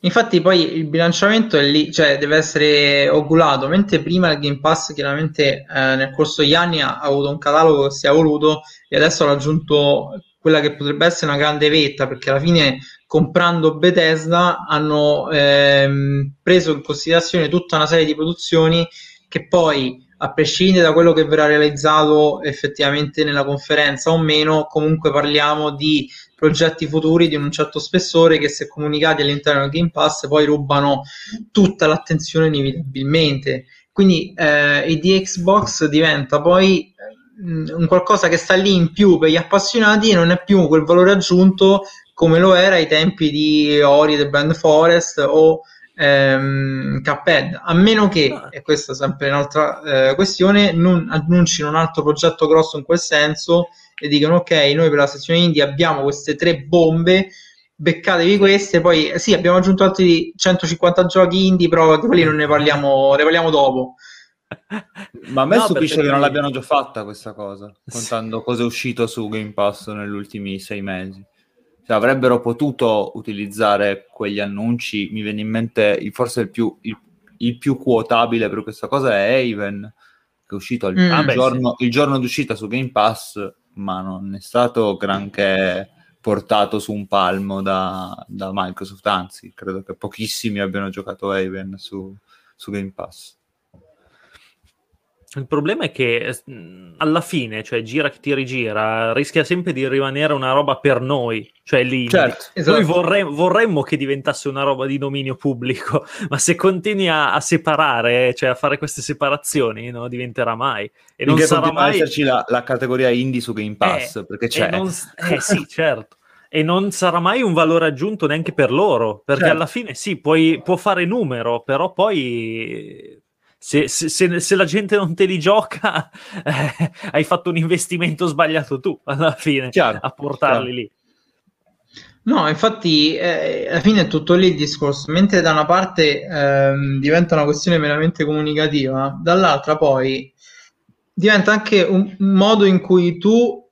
Infatti poi il bilanciamento è lì, cioè deve essere ogulato, mentre prima il Game Pass chiaramente eh, nel corso degli anni ha, ha, avuto un catalogo che si è evoluto e adesso ha raggiunto quella che potrebbe essere una grande vetta, perché alla fine comprando Bethesda hanno ehm, preso in considerazione tutta una serie di produzioni che poi, a prescindere da quello che verrà realizzato effettivamente nella conferenza o meno, comunque parliamo di progetti futuri di un certo spessore che se comunicati all'interno del Game Pass poi rubano tutta l'attenzione inevitabilmente. Quindi eh, il di Xbox diventa poi un qualcosa che sta lì in più per gli appassionati e non è più quel valore aggiunto come lo era ai tempi di Ori The Band Forest o ehm, Cuphead, a meno che, ah. e questa è sempre un'altra eh, questione, non annuncino un altro progetto grosso in quel senso e dicono ok, noi per la sezione indie abbiamo queste tre bombe, beccatevi queste, poi sì, abbiamo aggiunto altri 150 giochi indie, però di quelli non ne parliamo, ne parliamo dopo. Ma a me no, stupisce che non l'abbiano già fatta questa cosa, contando sì. cosa è uscito su Game Pass negli ultimi sei mesi. Cioè, avrebbero potuto utilizzare quegli annunci, mi viene in mente forse il più, il, il più quotabile per questa cosa è Haven, che è uscito il, mm, il, giorno, sì. il giorno d'uscita su Game Pass, ma non è stato granché portato su un palmo da, da Microsoft, anzi, credo che pochissimi abbiano giocato Haven su, su Game Pass. Il problema è che alla fine, cioè gira che ti rigira, rischia sempre di rimanere una roba per noi, cioè lì. Certo, esatto. Noi vorremmo, vorremmo, che diventasse una roba di dominio pubblico, ma se continui a, a separare, cioè a fare queste separazioni, non diventerà mai. E non sarà mai esserci la, la, categoria indie su Game Pass, eh, perché c'è. Non, eh sì, certo. E non sarà mai un valore aggiunto neanche per loro, perché certo. alla fine sì, puoi, può fare numero, però poi se, se, se, se, la gente non te li gioca, eh, hai fatto un investimento sbagliato tu alla fine chiaro, a portarli chiaro. lì. No, infatti eh, alla fine è tutto lì il discorso, mentre da una parte ehm, diventa una questione meramente comunicativa, dall'altra poi diventa anche un modo in cui tu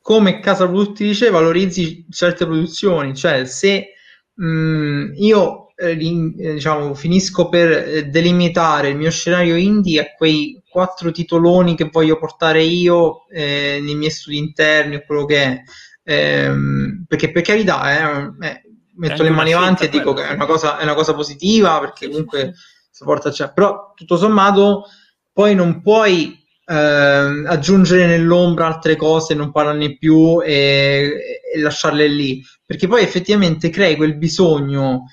come casa produttrice valorizzi certe produzioni, cioè se mh, mm, io diciamo, finisco per eh, delimitare il mio scenario indie a quei quattro titoloni che voglio portare io eh, nei miei studi interni o quello che è, ehm, perché per carità eh, eh metto le mani avanti e dico che è una, cosa, è una cosa positiva perché comunque si porta a cioè, però tutto sommato poi non puoi eh, aggiungere nell'ombra altre cose, non parlarne più e, e, lasciarle lì, perché poi effettivamente crei quel bisogno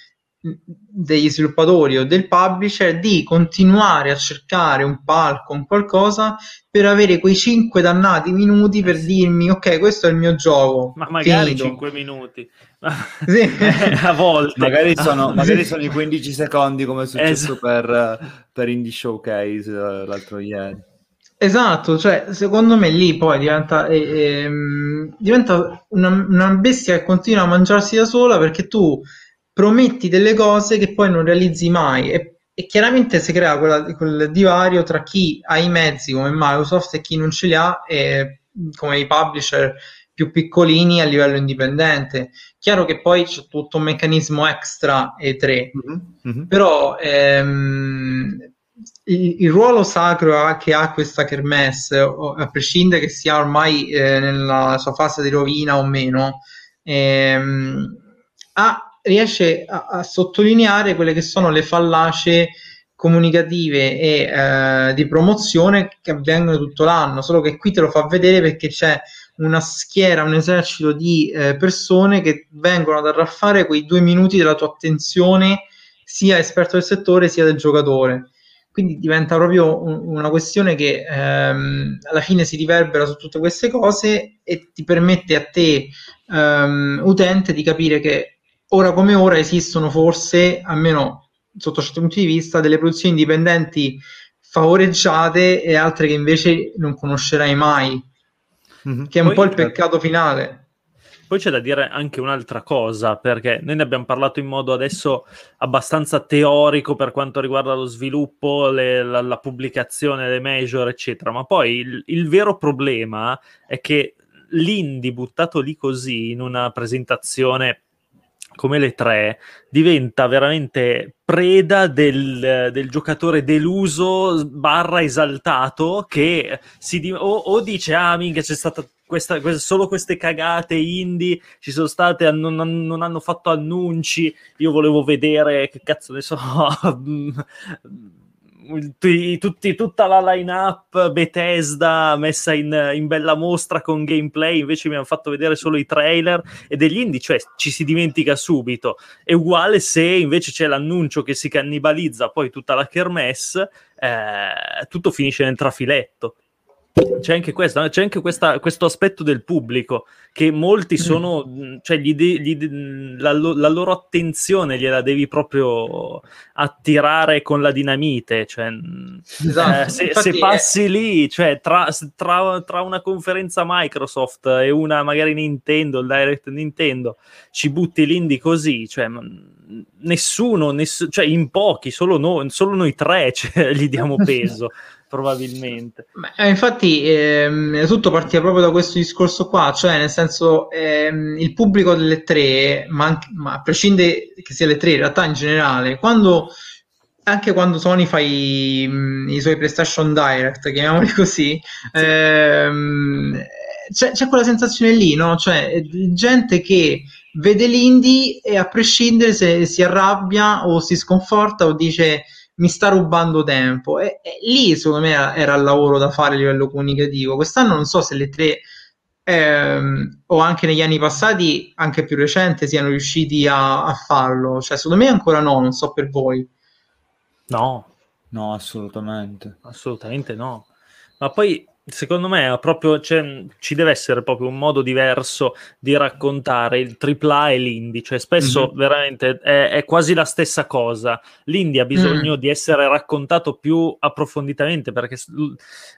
degli sviluppatori o del publisher di continuare a cercare un palco, un qualcosa per avere quei 5 dannati minuti per dirmi ok questo è il mio gioco ma magari finito. 5 minuti sì. a volte magari sono, magari sono i 15 secondi come è successo esatto. per, per Indie Showcase eh, l'altro ieri Esatto, cioè secondo me lì poi diventa, eh, eh, diventa una, una, bestia che continua a mangiarsi da sola perché tu prometti delle cose che poi non realizzi mai e, e chiaramente si crea quella, quel divario tra chi ha i mezzi come Microsoft e chi non ce li ha e, come i publisher più piccolini a livello indipendente. Chiaro che poi c'è tutto un meccanismo extra E3, mm-hmm. mm-hmm. però ehm, il, il, ruolo sacro che ha questa kermesse, a prescindere che sia ormai eh, nella sua fase di rovina o meno, ehm, ha, riesce a, a, sottolineare quelle che sono le fallacie comunicative e eh, di promozione che avvengono tutto l'anno, solo che qui te lo fa vedere perché c'è una schiera, un esercito di eh, persone che vengono ad arraffare quei due minuti della tua attenzione sia esperto del settore sia del giocatore. Quindi diventa proprio un, una questione che ehm, alla fine si riverbera su tutte queste cose e ti permette a te, ehm, utente, di capire che ora come ora esistono forse, almeno sotto certi punti di vista, delle produzioni indipendenti favoreggiate e altre che invece non conoscerai mai, mm-hmm. che è un Poi, po' il peccato finale. Poi c'è da dire anche un'altra cosa, perché noi ne abbiamo parlato in modo adesso abbastanza teorico per quanto riguarda lo sviluppo, le, la, la, pubblicazione, le major, eccetera, ma poi il, il vero problema è che l'indie buttato lì così in una presentazione come le tre diventa veramente preda del, del giocatore deluso barra esaltato che si, o, o dice ah minchia c'è stata questa, questa, solo queste cagate indie ci sono state, non, non, hanno fatto annunci. Io volevo vedere che cazzo ne so. tutti, tutta la line-up Bethesda messa in, in, bella mostra con gameplay, invece mi hanno fatto vedere solo i trailer e degli indie, cioè ci si dimentica subito. È uguale se invece c'è l'annuncio che si cannibalizza poi tutta la kermesse, eh, tutto finisce nel trafiletto c'è anche, questo, c'è anche questa, questo aspetto del pubblico che molti mm. sono, mm. cioè gli de, gli la, la, loro attenzione gliela devi proprio attirare con la dinamite. Cioè, mm, esatto. eh, se, se, passi è... lì, cioè, tra, tra, tra, una conferenza Microsoft e una magari Nintendo, il Direct Nintendo, ci butti l'indie così, cioè, nessuno, ness- cioè in pochi, solo, no, solo noi tre cioè, gli diamo peso probabilmente. Beh, infatti ehm, tutto partiva proprio da questo discorso qua, cioè nel senso ehm, il pubblico delle tre, ma, anche, ma, a prescindere che sia le tre, in realtà in generale, quando anche quando Sony fa i, i suoi PlayStation Direct, chiamiamoli così, sì. ehm, c'è, c'è, quella sensazione lì, no? Cioè, gente che vede l'indie e a prescindere se si arrabbia o si sconforta o dice mi sta rubando tempo. E, e lì, secondo me, era, il lavoro da fare a livello comunicativo. Quest'anno non so se le tre ehm, o anche negli anni passati, anche più recente, siano riusciti a, a, farlo. Cioè, secondo me ancora no, non so per voi. No, no, assolutamente. Assolutamente no. Ma poi secondo me proprio, cioè, ci deve essere proprio un modo diverso di raccontare il AAA e l'indie, cioè spesso mm-hmm. veramente è, è, quasi la stessa cosa. L'indie ha bisogno mm. di essere raccontato più approfonditamente perché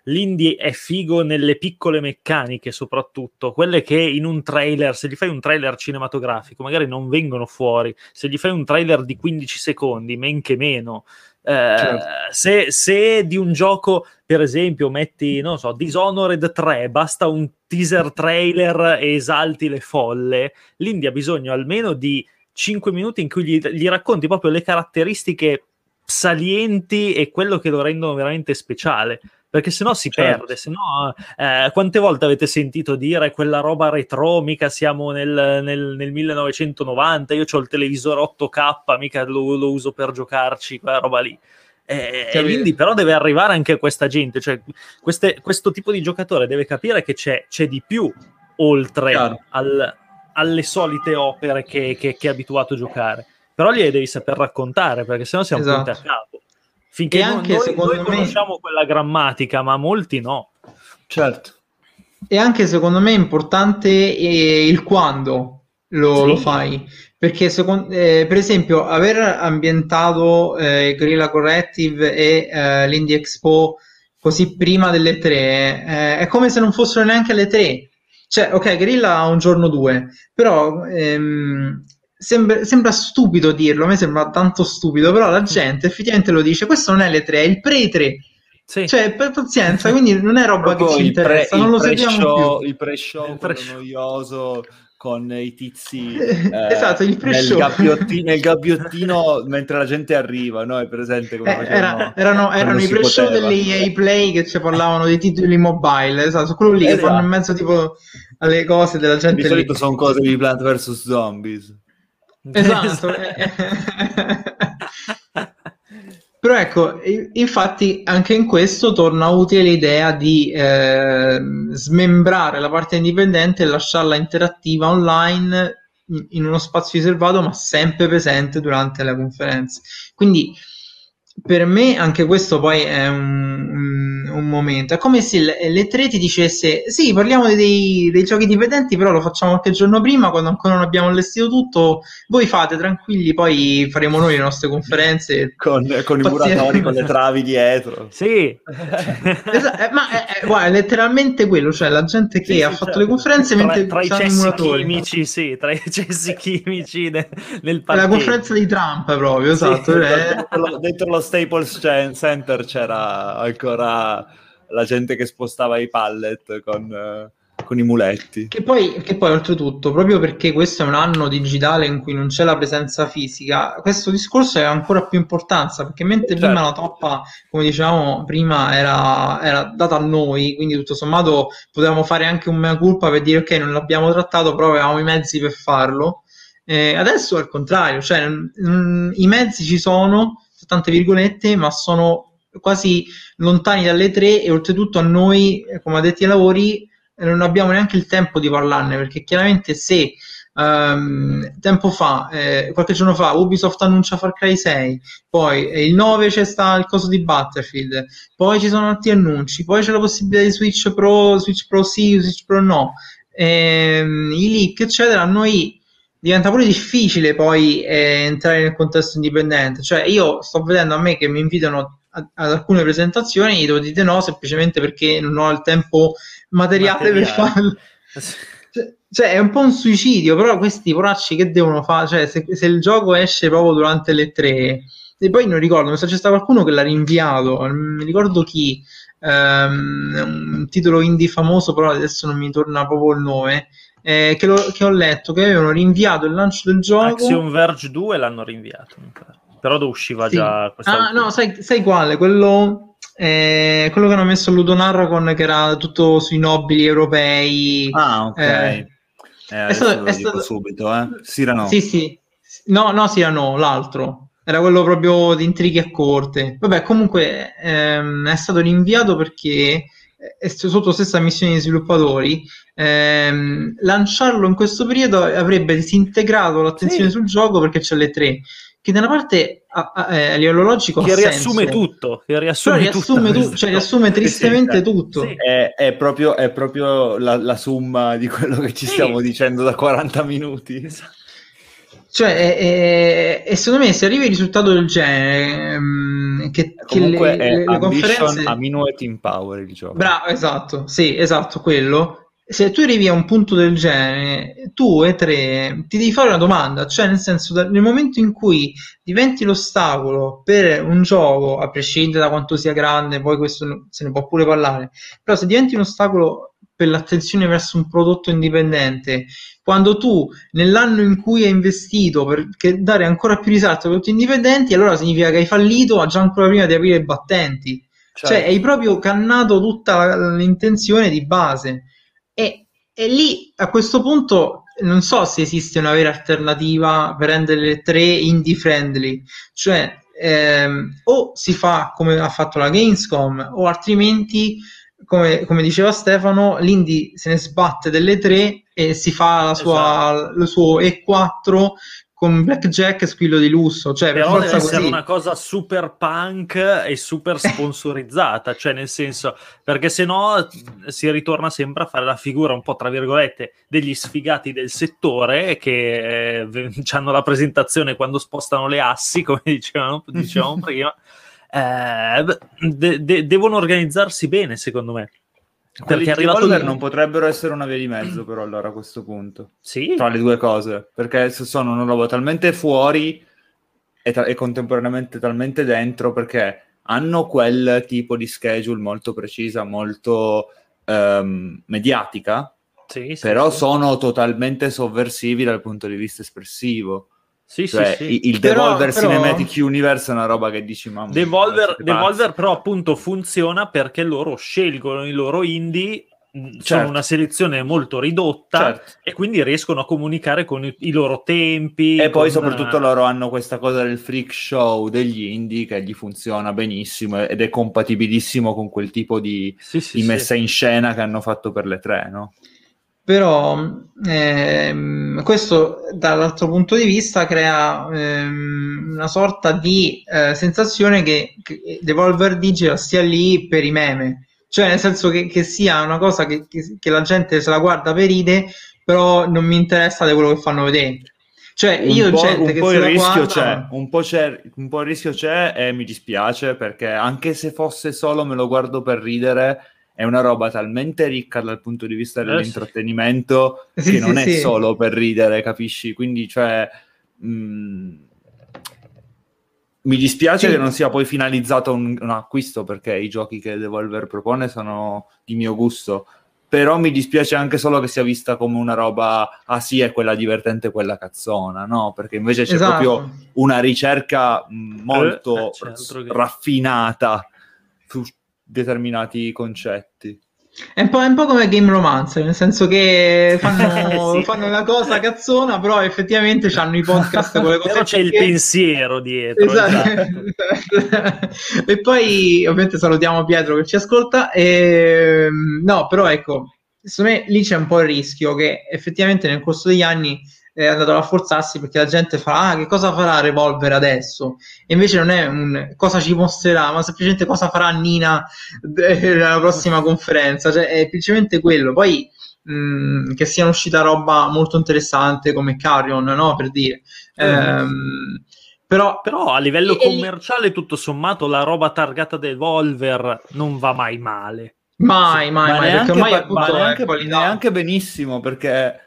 l'indie è figo nelle piccole meccaniche soprattutto, quelle che in un trailer, se gli fai un trailer cinematografico magari non vengono fuori, se gli fai un trailer di 15 secondi, men che meno, certo. Eh, se, se, di un gioco, per esempio, metti, non so, Dishonored 3, basta un teaser trailer e esalti le folle, l'India ha bisogno almeno di 5 minuti in cui gli, gli racconti proprio le caratteristiche salienti e quello che lo rendono veramente speciale perché sennò si certo. perde, sennò eh, quante volte avete sentito dire quella roba retro, mica siamo nel, nel, nel 1990, io ho il televisore 8K, mica lo, lo uso per giocarci, quella roba lì. Eh, e quindi però deve arrivare anche a questa gente, cioè queste, questo tipo di giocatore deve capire che c'è, c'è di più oltre al, alle solite opere che, che, che, è abituato a giocare. Però gliele devi saper raccontare perché sennò siamo esatto. punti a capo. Finché anche noi, secondo noi me... conosciamo quella grammatica, ma molti no. Certo. E anche secondo me è importante eh, il quando lo, sì. lo fai. Perché secondo, eh, per esempio aver ambientato eh, Guerrilla Corrective e eh, l'Indie Expo così prima delle tre eh, è come se non fossero neanche le tre. Cioè, ok, Guerrilla ha un giorno due, però ehm, Sembra, sembra, stupido dirlo, a me sembra tanto stupido, però la gente effettivamente lo dice, questo non è le 3, è il pre-3. Sì. Cioè, per pazienza, quindi non è roba che ci interessa, pre, non lo sappiamo più. Il pre-show, il pre noioso con i tizi eh, esatto, il nel, gabbiottino, nel gabbiottino mentre la gente arriva, no? È presente come eh, era, erano, erano i pre-show delle EA Play che ci parlavano dei titoli mobile, esatto, quello lì esatto. che fanno in mezzo tipo alle cose della gente. Di solito sono cose di Plant vs Zombies. Esatto. Però ecco, infatti anche in questo torna utile l'idea di eh, smembrare la parte indipendente e lasciarla interattiva online in uno spazio riservato ma sempre presente durante le conferenze. Quindi per me anche questo poi è un, un, momento. È come se le, tre ti dicesse: Sì, parliamo dei, dei, giochi dipendenti, però lo facciamo qualche giorno prima, quando ancora non abbiamo allestito tutto. Voi fate tranquilli, poi faremo noi le nostre conferenze con, con i muratori, con le travi dietro. Sì, esatto, eh, ma è, è, guarda, è, letteralmente quello: cioè la gente che sì, ha sì, fatto certo. le conferenze tra, mentre tra i cessi chimici, sì, tra i cessi chimici de, nel parcheggio. La conferenza di Trump, proprio esatto. Sì, eh. dentro, dentro lo Staples Center c'era ancora la gente che spostava i pallet con, con i muletti. Che poi, che poi, oltretutto, proprio perché questo è un anno digitale in cui non c'è la presenza fisica, questo discorso ha ancora più importanza, perché mentre certo. prima la toppa, come dicevamo prima, era, era, data a noi, quindi tutto sommato potevamo fare anche un mea culpa per dire ok, non l'abbiamo trattato, però avevamo i mezzi per farlo. Eh, adesso è il contrario, cioè mh, i mezzi ci sono, tante virgolette, ma sono quasi lontani dalle tre e oltretutto a noi, eh, come addetti ai lavori, eh, non abbiamo neanche il tempo di parlarne, perché chiaramente se um, tempo fa, eh, qualche giorno fa, Ubisoft annuncia Far Cry 6, poi eh, il 9 c'è sta il coso di Battlefield, poi ci sono altri annunci, poi c'è la possibilità di Switch Pro, Switch Pro sì, Switch Pro no, ehm, i leak, eccetera, noi diventa pure difficile poi eh, entrare nel contesto indipendente. Cioè, io sto vedendo a me che mi invitano a, ad alcune presentazioni, gli devo dire no semplicemente perché non ho il tempo materiale, materiale. per farlo. Cioè, cioè, è un po' un suicidio, però questi poracci che devono fare? Cioè, se, se, il gioco esce proprio durante le tre, e poi non ricordo, se c'è stato qualcuno che l'ha rinviato, non mi ricordo chi, um, un titolo indie famoso, però adesso non mi torna proprio il nome eh, che, lo, che, ho letto che avevano rinviato il lancio del gioco. Axiom Verge 2 l'hanno rinviato, però usciva sì. già questa. Ah, no, sai, sai quale? Quello, eh, quello che hanno messo Ludo Narracon, che era tutto sui nobili europei. Ah, ok. Eh, eh, è stato, è stato... subito, eh? Sirano. Sì, sì. No, no, Sirano, l'altro. Era quello proprio di intrighi a corte. Vabbè, comunque ehm, è stato rinviato perché sotto stessa missione di sviluppatori ehm, lanciarlo in questo periodo avrebbe disintegrato l'attenzione sì. sul gioco perché c'è le tre che da una parte a, a, a eh, livello logico che riassume senso. tutto, che riassume, riassume, tu, cioè, riassume tristemente sì, tutto. Sì. È, è, proprio, è proprio la, la, summa di quello che ci stiamo dicendo da 40 minuti. Cioè, è, è, secondo me se arrivi al risultato del genere, um, che, Comunque che le, le conferenze... a e team power il gioco. Bravo, esatto, sì, esatto, quello se tu arrivi a un punto del genere, tu e tre ti devi fare una domanda, cioè nel senso nel momento in cui diventi l'ostacolo per un gioco, a prescindere da quanto sia grande, poi questo se ne può pure parlare, però se diventi un ostacolo per l'attenzione verso un prodotto indipendente, quando tu nell'anno in cui hai investito per dare ancora più risalto ai prodotti indipendenti, allora significa che hai fallito già ancora prima di aprire i battenti. Cioè, cioè hai proprio cannato tutta l'intenzione di base. E, e lì a questo punto non so se esiste una vera alternativa per rendere le tre indie friendly, cioè ehm, o si fa come ha fatto la Gamescom o altrimenti come, come, diceva Stefano, l'Indy se ne sbatte delle tre e si fa sua, esatto. il suo E4 con blackjack e squillo di lusso. Cioè, Però per deve essere una cosa super punk e super sponsorizzata, cioè nel senso, perché se no si ritorna sempre a fare la figura un po' tra virgolette degli sfigati del settore che eh, hanno la presentazione quando spostano le assi, come dicevano, dicevamo prima. Eh, de- de- devono organizzarsi bene, secondo me. Perché arrivato lì... non potrebbero essere una via di mezzo, però allora a questo punto. Sì. Tra le due cose. Perché sono una roba talmente fuori e, ta- e, contemporaneamente talmente dentro, perché hanno quel tipo di schedule molto precisa, molto um, mediatica, sì, sì, però sì. sono totalmente sovversivi dal punto di vista espressivo. Sì, cioè, sì, sì. Il Devolver però, Cinematic però... Universe è una roba che dici mamma. Devolver, Devolver però appunto funziona perché loro scelgono i loro indie certo. sono una selezione molto ridotta certo. e quindi riescono a comunicare con i, i loro tempi. E poi soprattutto loro hanno questa cosa del freak show degli indie che gli funziona benissimo ed è compatibilissimo con quel tipo di, sì, sì, di messa in scena che hanno fatto per le tre, no? Però ehm, questo dall'altro punto di vista crea ehm, una sorta di eh, sensazione che, che, Devolver Digital sia lì per i meme, cioè nel senso che, che sia una cosa che, che, la gente se la guarda per ride, però non mi interessa di quello che fanno vedere. Cioè, un io po', gente un po' il rischio guarda... c'è, un po', c'è, un po' il rischio c'è e mi dispiace perché anche se fosse solo me lo guardo per ridere, è una roba talmente ricca dal punto di vista dell'intrattenimento eh, sì. che sì, non sì, è solo per ridere, capisci? Quindi, cioè, mh, mm, mi dispiace che non sia poi finalizzato un, un, acquisto perché i giochi che Devolver propone sono di mio gusto. Però mi dispiace anche solo che sia vista come una roba, ah sì, è quella divertente, quella cazzona, no? Perché invece c'è esatto. proprio una ricerca mm, molto eh, raffinata su determinati concetti. È un, è un po', come Game Romance, nel senso che fanno, sì. fanno una cosa cazzona, però effettivamente hanno i podcast con le cose. Però c'è il pensiero dietro. Esatto. esatto. e poi ovviamente salutiamo Pietro che ci ascolta. E, no, però ecco, secondo me lì c'è un po' il rischio che effettivamente nel corso degli anni è andato a rafforzarsi perché la gente fa ah che cosa farà Revolver adesso? E invece non è un cosa ci mostrerà ma semplicemente cosa farà Nina nella prossima conferenza? Cioè è semplicemente quello. Poi mh, che sia uscita roba molto interessante come Carrion no? Per dire. Mm. ehm, però, però, a livello e, commerciale tutto sommato la roba targata Devolver non va mai male. Mai mai, ma mai neanche, perché ormai appunto ma neanche, neanche benissimo perché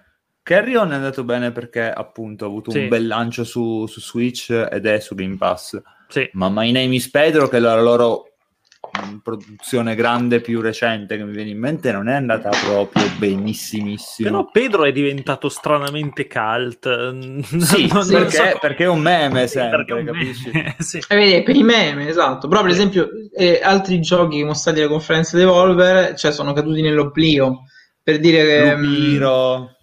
Carrion è andato bene perché appunto ha avuto sì. un bel lancio su, su, Switch ed è su Game Pass. Sì. Ma My Name is Pedro, che è la loro mm, produzione grande più recente che mi viene in mente, non è andata proprio benissimissimo. Però Pedro è diventato stranamente cult. Sì, non, perché, so perché, è un meme sempre, un capisci? Meme. sì. eh, per i meme, esatto. Però per esempio eh, altri giochi mostrati alle conferenze di Evolver cioè, sono caduti nell'oblio. Per dire che... Lupiro...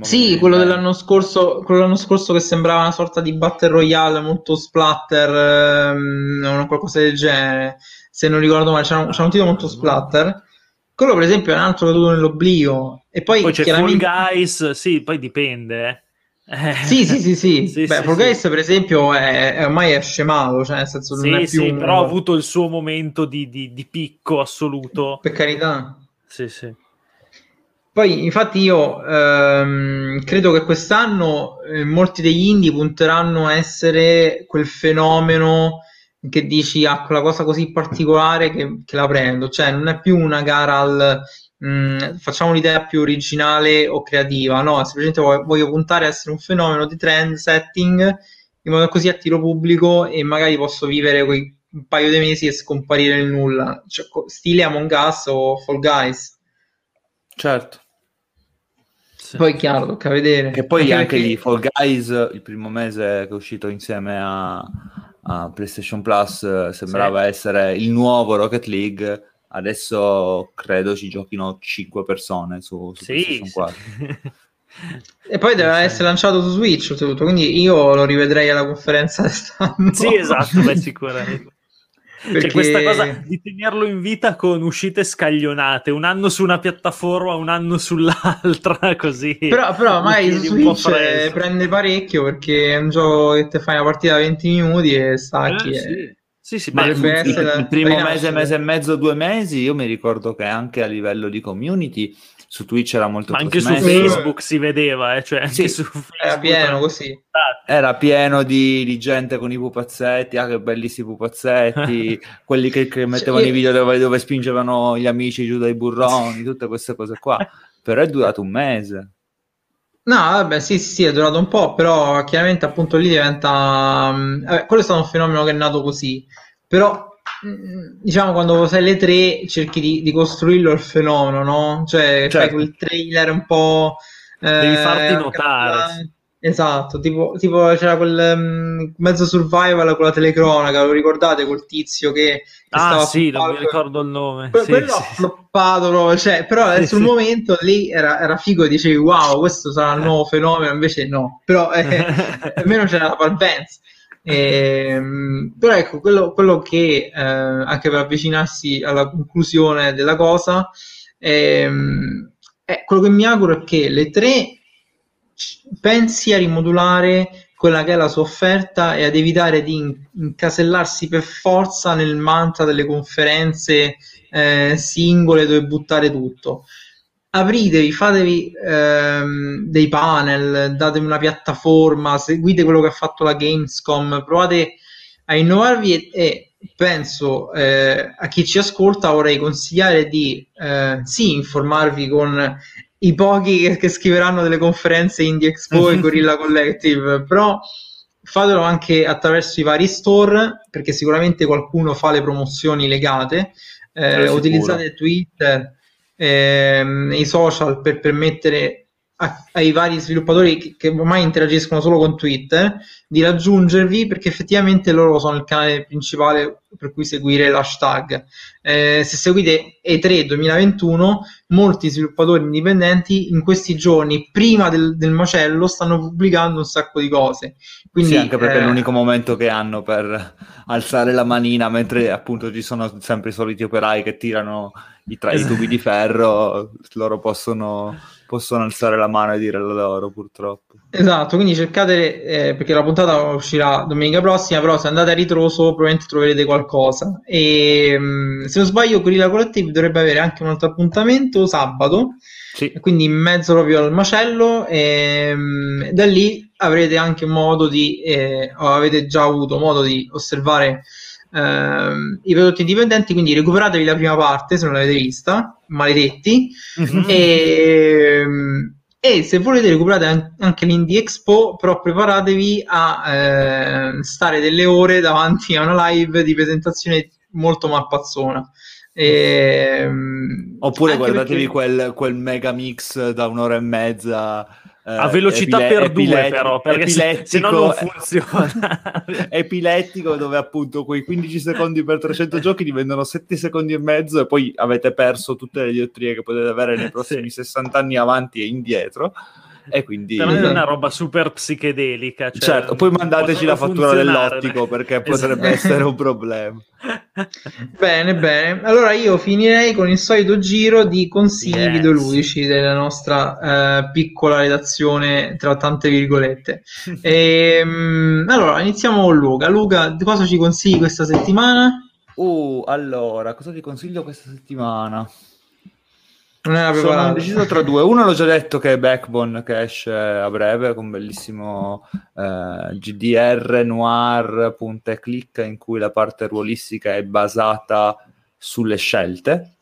Sì, quello dell'anno scorso, quello dell'anno scorso che sembrava una sorta di battle royale molto splatter, ehm, qualcosa del genere. Se non ricordo male, c'era un, c'era un titolo molto splatter. Quello, per esempio, è un altro caduto nell'oblio. E poi, poi c'è chiaramente... Fall Guys, sì, poi dipende. Eh. Eh. Sì, sì, sì, sì. sì Beh, sì, Fall Guys, sì. per esempio, è, è ormai è scemato, cioè nel senso sì, non è più sì, un... però ha avuto il suo momento di, di, di picco assoluto. Per carità. Sì, sì. Poi, infatti, io ehm, credo che quest'anno eh, molti degli indie punteranno a essere quel fenomeno che dici, ah, quella cosa così particolare che, che la prendo. Cioè, non è più una gara al mh, mm, facciamo un'idea più originale o creativa, no, semplicemente voglio, voglio puntare a essere un fenomeno di trend setting in modo così attiro pubblico e magari posso vivere quei un paio di mesi e scomparire nel nulla, cioè, stile Among Us o Fall Guys. Certo. Sì. Poi è chiaro, tocca vedere. Che poi anche, anche lì Fall Guys, il primo mese che è uscito insieme a, a PlayStation Plus, sembrava sì. essere il nuovo Rocket League Adesso credo ci giochino 5 persone su, su sì, sì. E poi deve essere lanciato su Switch, tutto, quindi io lo rivedrei alla conferenza quest'anno. Sì, esatto, beh, sicuramente. Perché... Cioè, questa cosa di tenerlo in vita con uscite scaglionate, un anno su una piattaforma, un anno sull'altra, così. Però, però mai Switch prende parecchio perché è un gioco che ti fai una partita da 20 minuti e stacchi. Eh, sì. Sì, sì, ma il, il primo mese, mese e mezzo, due mesi, io mi ricordo che anche a livello di community su Twitch era molto ma anche su Facebook si vedeva eh? cioè sì, su era pieno così. era pieno di, di, gente con i pupazzetti ah che bellissimi pupazzetti quelli che, che mettevano cioè, i video dove, dove, spingevano gli amici giù dai burroni tutte queste cose qua. Però è durato un mese. No, vabbè, sì, sì, è durato un po', però chiaramente appunto lì diventa... Mm, vabbè, quello è stato un fenomeno che è nato così, però diciamo quando sei le tre cerchi di, di costruirlo il fenomeno, no? Cioè certo. fai quel trailer un po'... Devi eh, farti notare. Esatto, tipo, tipo c'era quel um, mezzo survival con la telecronaca, lo ricordate quel tizio che, che ah sì, non mi ricordo il nome que- sì, quello sì. ha floppato cioè, però sì, sul momento lì era, era, figo e dicevi wow questo sarà il nuovo fenomeno invece no, però eh, almeno c'era la parvenza eh, però ecco quello, quello che eh, anche per avvicinarsi alla conclusione della cosa ehm, eh, quello che mi auguro è che le tre pensi a rimodulare quella che è la sua offerta e ad evitare di incasellarsi per forza nel mantra delle conferenze eh, singole dove buttare tutto. Apritevi, fatevi ehm, dei panel, datevi una piattaforma, seguite quello che ha fatto la Gamescom, provate a innovarvi e, e penso eh, a chi ci ascolta vorrei consigliare di eh, sì informarvi con i pochi che, che, scriveranno delle conferenze Indie Expo e Gorilla Collective, però fatelo anche attraverso i vari store, perché sicuramente qualcuno fa le promozioni legate, eh, utilizzate Twitter, ehm, i social per permettere a, ai vari sviluppatori che, che, ormai interagiscono solo con Twitter di raggiungervi perché effettivamente loro sono il canale principale per cui seguire l'hashtag. Eh, se seguite E3 2021, molti sviluppatori indipendenti in questi giorni, prima del, del macello, stanno pubblicando un sacco di cose. Quindi, sì, anche perché eh... è l'unico momento che hanno per alzare la manina, mentre appunto ci sono sempre i soliti operai che tirano i, tra- esatto. i tubi di ferro, loro possono possono alzare la mano e dire la loro, purtroppo. Esatto, quindi cercate, eh, perché la puntata uscirà domenica prossima, però se andate a ritroso probabilmente troverete qualcosa. E mm, se non sbaglio, Gorilla Collective dovrebbe avere anche un altro appuntamento sabato, sì. quindi in mezzo proprio al macello, e mm, da lì avrete anche modo di, eh, avete già avuto modo di osservare ehm, i prodotti indipendenti, quindi recuperatevi la prima parte se non l'avete vista, maledetti, mm-hmm. e, e, se volete recuperate anche l'Indie Expo, però preparatevi a eh, stare delle ore davanti a una live di presentazione molto mappazzona. E, Oppure guardatevi perché... quel, quel mega mix da un'ora e mezza a velocità epile- per due però perché se, se no non funziona epilettico dove appunto quei 15 secondi per 300 giochi diventano 7 secondi e mezzo e poi avete perso tutte le diottrie che potete avere nei prossimi sì. 60 anni avanti e indietro e quindi... Però è una roba super psichedelica. Cioè, certo, poi mandateci la fattura dell'ottico perché potrebbe esatto. essere un problema. bene, bene. Allora io finirei con il solito giro di consigli yes. videoludici della nostra uh, piccola redazione tra tante virgolette. e, um, allora, iniziamo con Luca. Luca, cosa ci consigli questa settimana? Uh, allora, cosa ti consiglio questa settimana? Non era preparato. Sono deciso tra due. Uno l'ho già detto che è Backbone che esce a breve con un bellissimo eh, GDR noir punta e clicca in cui la parte ruolistica è basata sulle scelte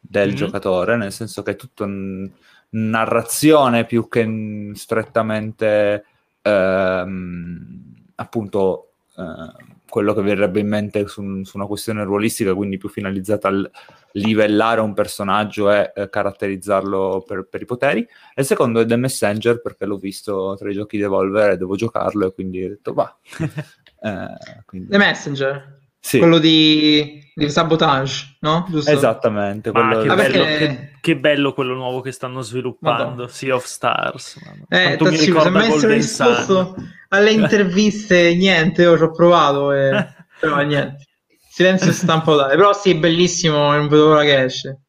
del mm-hmm. giocatore, nel senso che è tutto n- narrazione più che strettamente ehm, appunto eh, quello che verrebbe in mente su, su, una questione ruolistica, quindi più finalizzata al livellare un personaggio e eh, caratterizzarlo per, per, i poteri. E il secondo è The Messenger, perché l'ho visto tra i giochi di Evolver e devo giocarlo, e quindi ho detto va. eh, quindi... The Messenger? Sì. Quello di, di sabotage, no? Giusto? Esattamente. Quello... Che, ah, bello, perché... che, che, bello, quello nuovo che stanno sviluppando, Madonna. Sea of Stars. Eh, mi ricorda Golden risposto alle interviste, niente, io ci ho provato, e... però niente. Silenzio stampa totale. Però sì, bellissimo, non vedo l'ora che esce.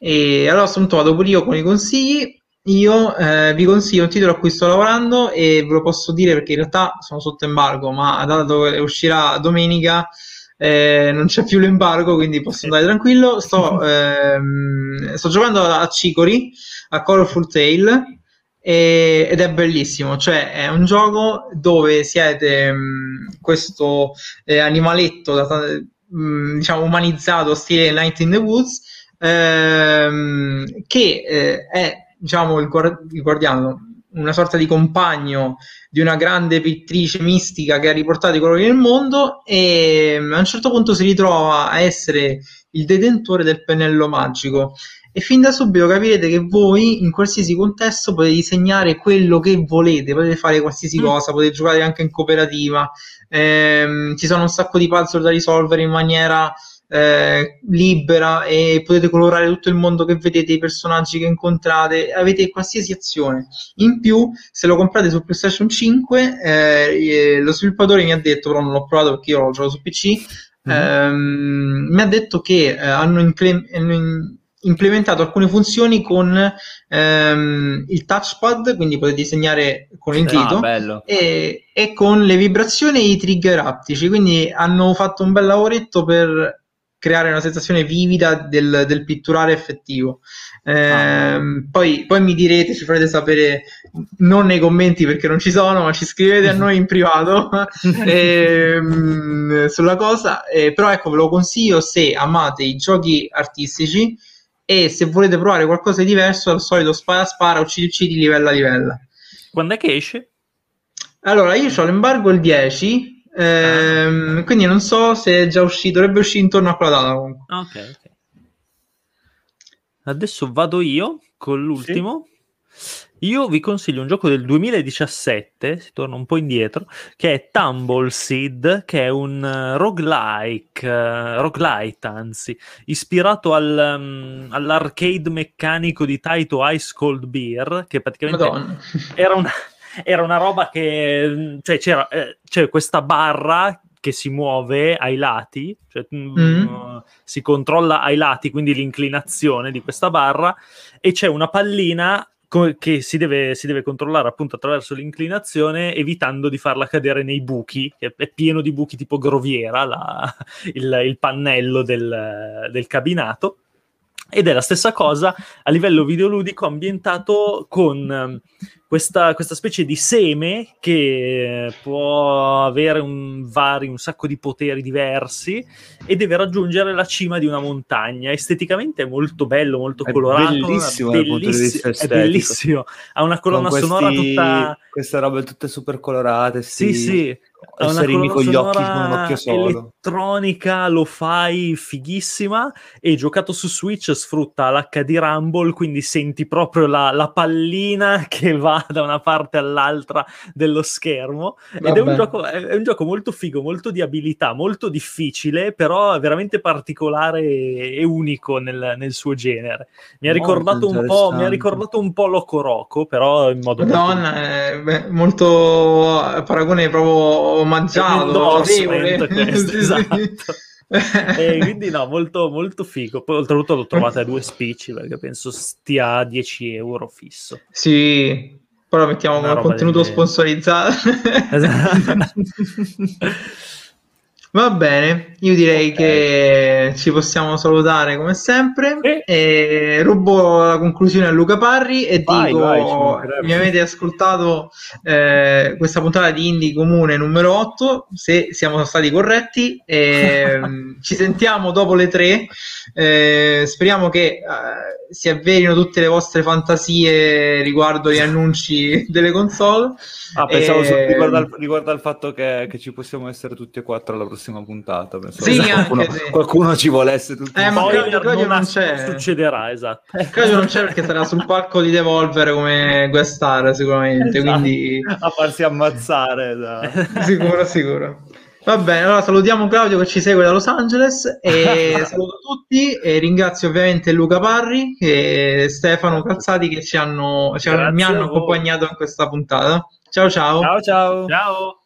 E allora appunto vado pure io con i consigli. Io eh, vi consiglio un titolo a cui sto lavorando e ve lo posso dire perché in realtà sono sotto embargo, ma dato che uscirà domenica eh, non c'è più l'embargo, quindi posso andare tranquillo. Sto, ehm, sto giocando a Cicori, a Colorful Tale, e, ed è bellissimo. Cioè, è un gioco dove siete mh, mm, questo eh, animaletto da, mh, mm, diciamo umanizzato stile Night in the Woods ehm, che eh, è diciamo il, guard- il guardiano una sorta di compagno di una grande pittrice mistica che ha riportato i colori nel mondo e mm, a un certo punto si ritrova a essere il detentore del pennello magico e fin da subito capirete che voi in qualsiasi contesto potete disegnare quello che volete, potete fare qualsiasi mm. cosa, potete giocare anche in cooperativa, ehm, ci sono un sacco di puzzle da risolvere in maniera eh, libera e potete colorare tutto il mondo che vedete, i personaggi che incontrate, avete qualsiasi azione. In più, se lo comprate su PlayStation 5, eh, lo sviluppatore mi ha detto, però non l'ho provato perché io l'ho giocato su PC, mm-hmm. ehm, mi ha detto che eh, hanno, incre- hanno implementato alcune funzioni con ehm, il touchpad, quindi potete disegnare con il dito, ah, e, e, con le vibrazioni e i trigger aptici, quindi hanno fatto un bel lavoretto per creare una sensazione vivida del, del pitturare effettivo. Eh, poi, poi, mi direte, ci farete sapere non nei commenti perché non ci sono, ma ci scrivete a noi in privato eh, sulla cosa. Eh, però ecco, ve lo consiglio se amate i giochi artistici e se volete provare qualcosa di diverso, al solito spara spara, uccidi uccidi, livella livella. Quando è che esce? Allora, io ho l'embargo il 10 Ehm, quindi non so se è già uscito, dovrebbe uscire intorno a quella data comunque. Ok, ok. Adesso vado io con l'ultimo. Sì. Io vi consiglio un gioco del 2017, si torna un po' indietro, che è Tumbleseed, che è un uh, roguelike, uh, roguelite anzi, ispirato al, um, all'arcade meccanico di Taito Ice Cold Beer, che praticamente Madonna. era una era una roba che cioè, c'era, eh, c'è questa barra che si muove ai lati, cioè, mm. uh, si controlla ai lati, quindi l'inclinazione di questa barra, e c'è una pallina co- che si deve, si deve, controllare appunto attraverso l'inclinazione, evitando di farla cadere nei buchi, che è pieno di buchi tipo groviera, la, il, il, pannello del, del cabinato. Ed è la stessa cosa a livello videoludico ambientato con questa, questa, specie di seme che può avere un, vari, un sacco di poteri diversi e deve raggiungere la cima di una montagna. Esteticamente è molto bello, molto è colorato. Bellissimo, belliss- è bellissimo. Ha una colonna sonora tutta. Queste robe tutte super colorate. Sì, sì. esserini con gli occhi con un occhio solo. elettronica, lo fai fighissima e giocato su Switch sfrutta l'HD Rumble, quindi senti proprio la, la pallina che va da una parte all'altra dello schermo. Vabbè. Ed è un, gioco, è un, gioco, molto figo, molto di abilità, molto difficile, però veramente particolare e unico nel, nel suo genere. Mi ha, ricordato un po', mi ha ricordato un po' Loco Roco, però in modo... Madonna, beh, molto paragone proprio omaggiato. esatto. e quindi no, molto, molto figo. Poi oltretutto l'ho trovata a due spicci perché penso stia a 10 euro fisso. Sì, però mettiamo come contenuto sponsorizzato. Esatto. Va bene, io direi okay. che ci possiamo salutare come sempre. E... E rubo la conclusione a Luca Parri e vai, dico: vai, mi avete ascoltato eh, questa puntata di Indie Comune numero 8. Se siamo stati corretti, eh, ci sentiamo dopo le tre. Eh, speriamo che eh, si avverino tutte le vostre fantasie riguardo gli annunci delle console. Ah, pensavo riguardo, al, riguardo al fatto che, che, ci possiamo essere tutti e quattro alla prossima puntata. Pensavo sì, qualcuno, sì. qualcuno, ci volesse tutti. Eh, ma Claudio, Claudio non, non c'è. Succederà, esatto. Claudio non c'è perché sarà sul palco di Devolver come guest star sicuramente, esatto. quindi... A farsi ammazzare. Da... sicuro, sicuro. Va bene, allora salutiamo Claudio che ci segue da Los Angeles e saluto tutti e ringrazio ovviamente Luca Parri e Stefano Calzati che ci hanno, ci hanno, mi hanno accompagnato in questa puntata. Ciao ciao. Ciao ciao. Ciao.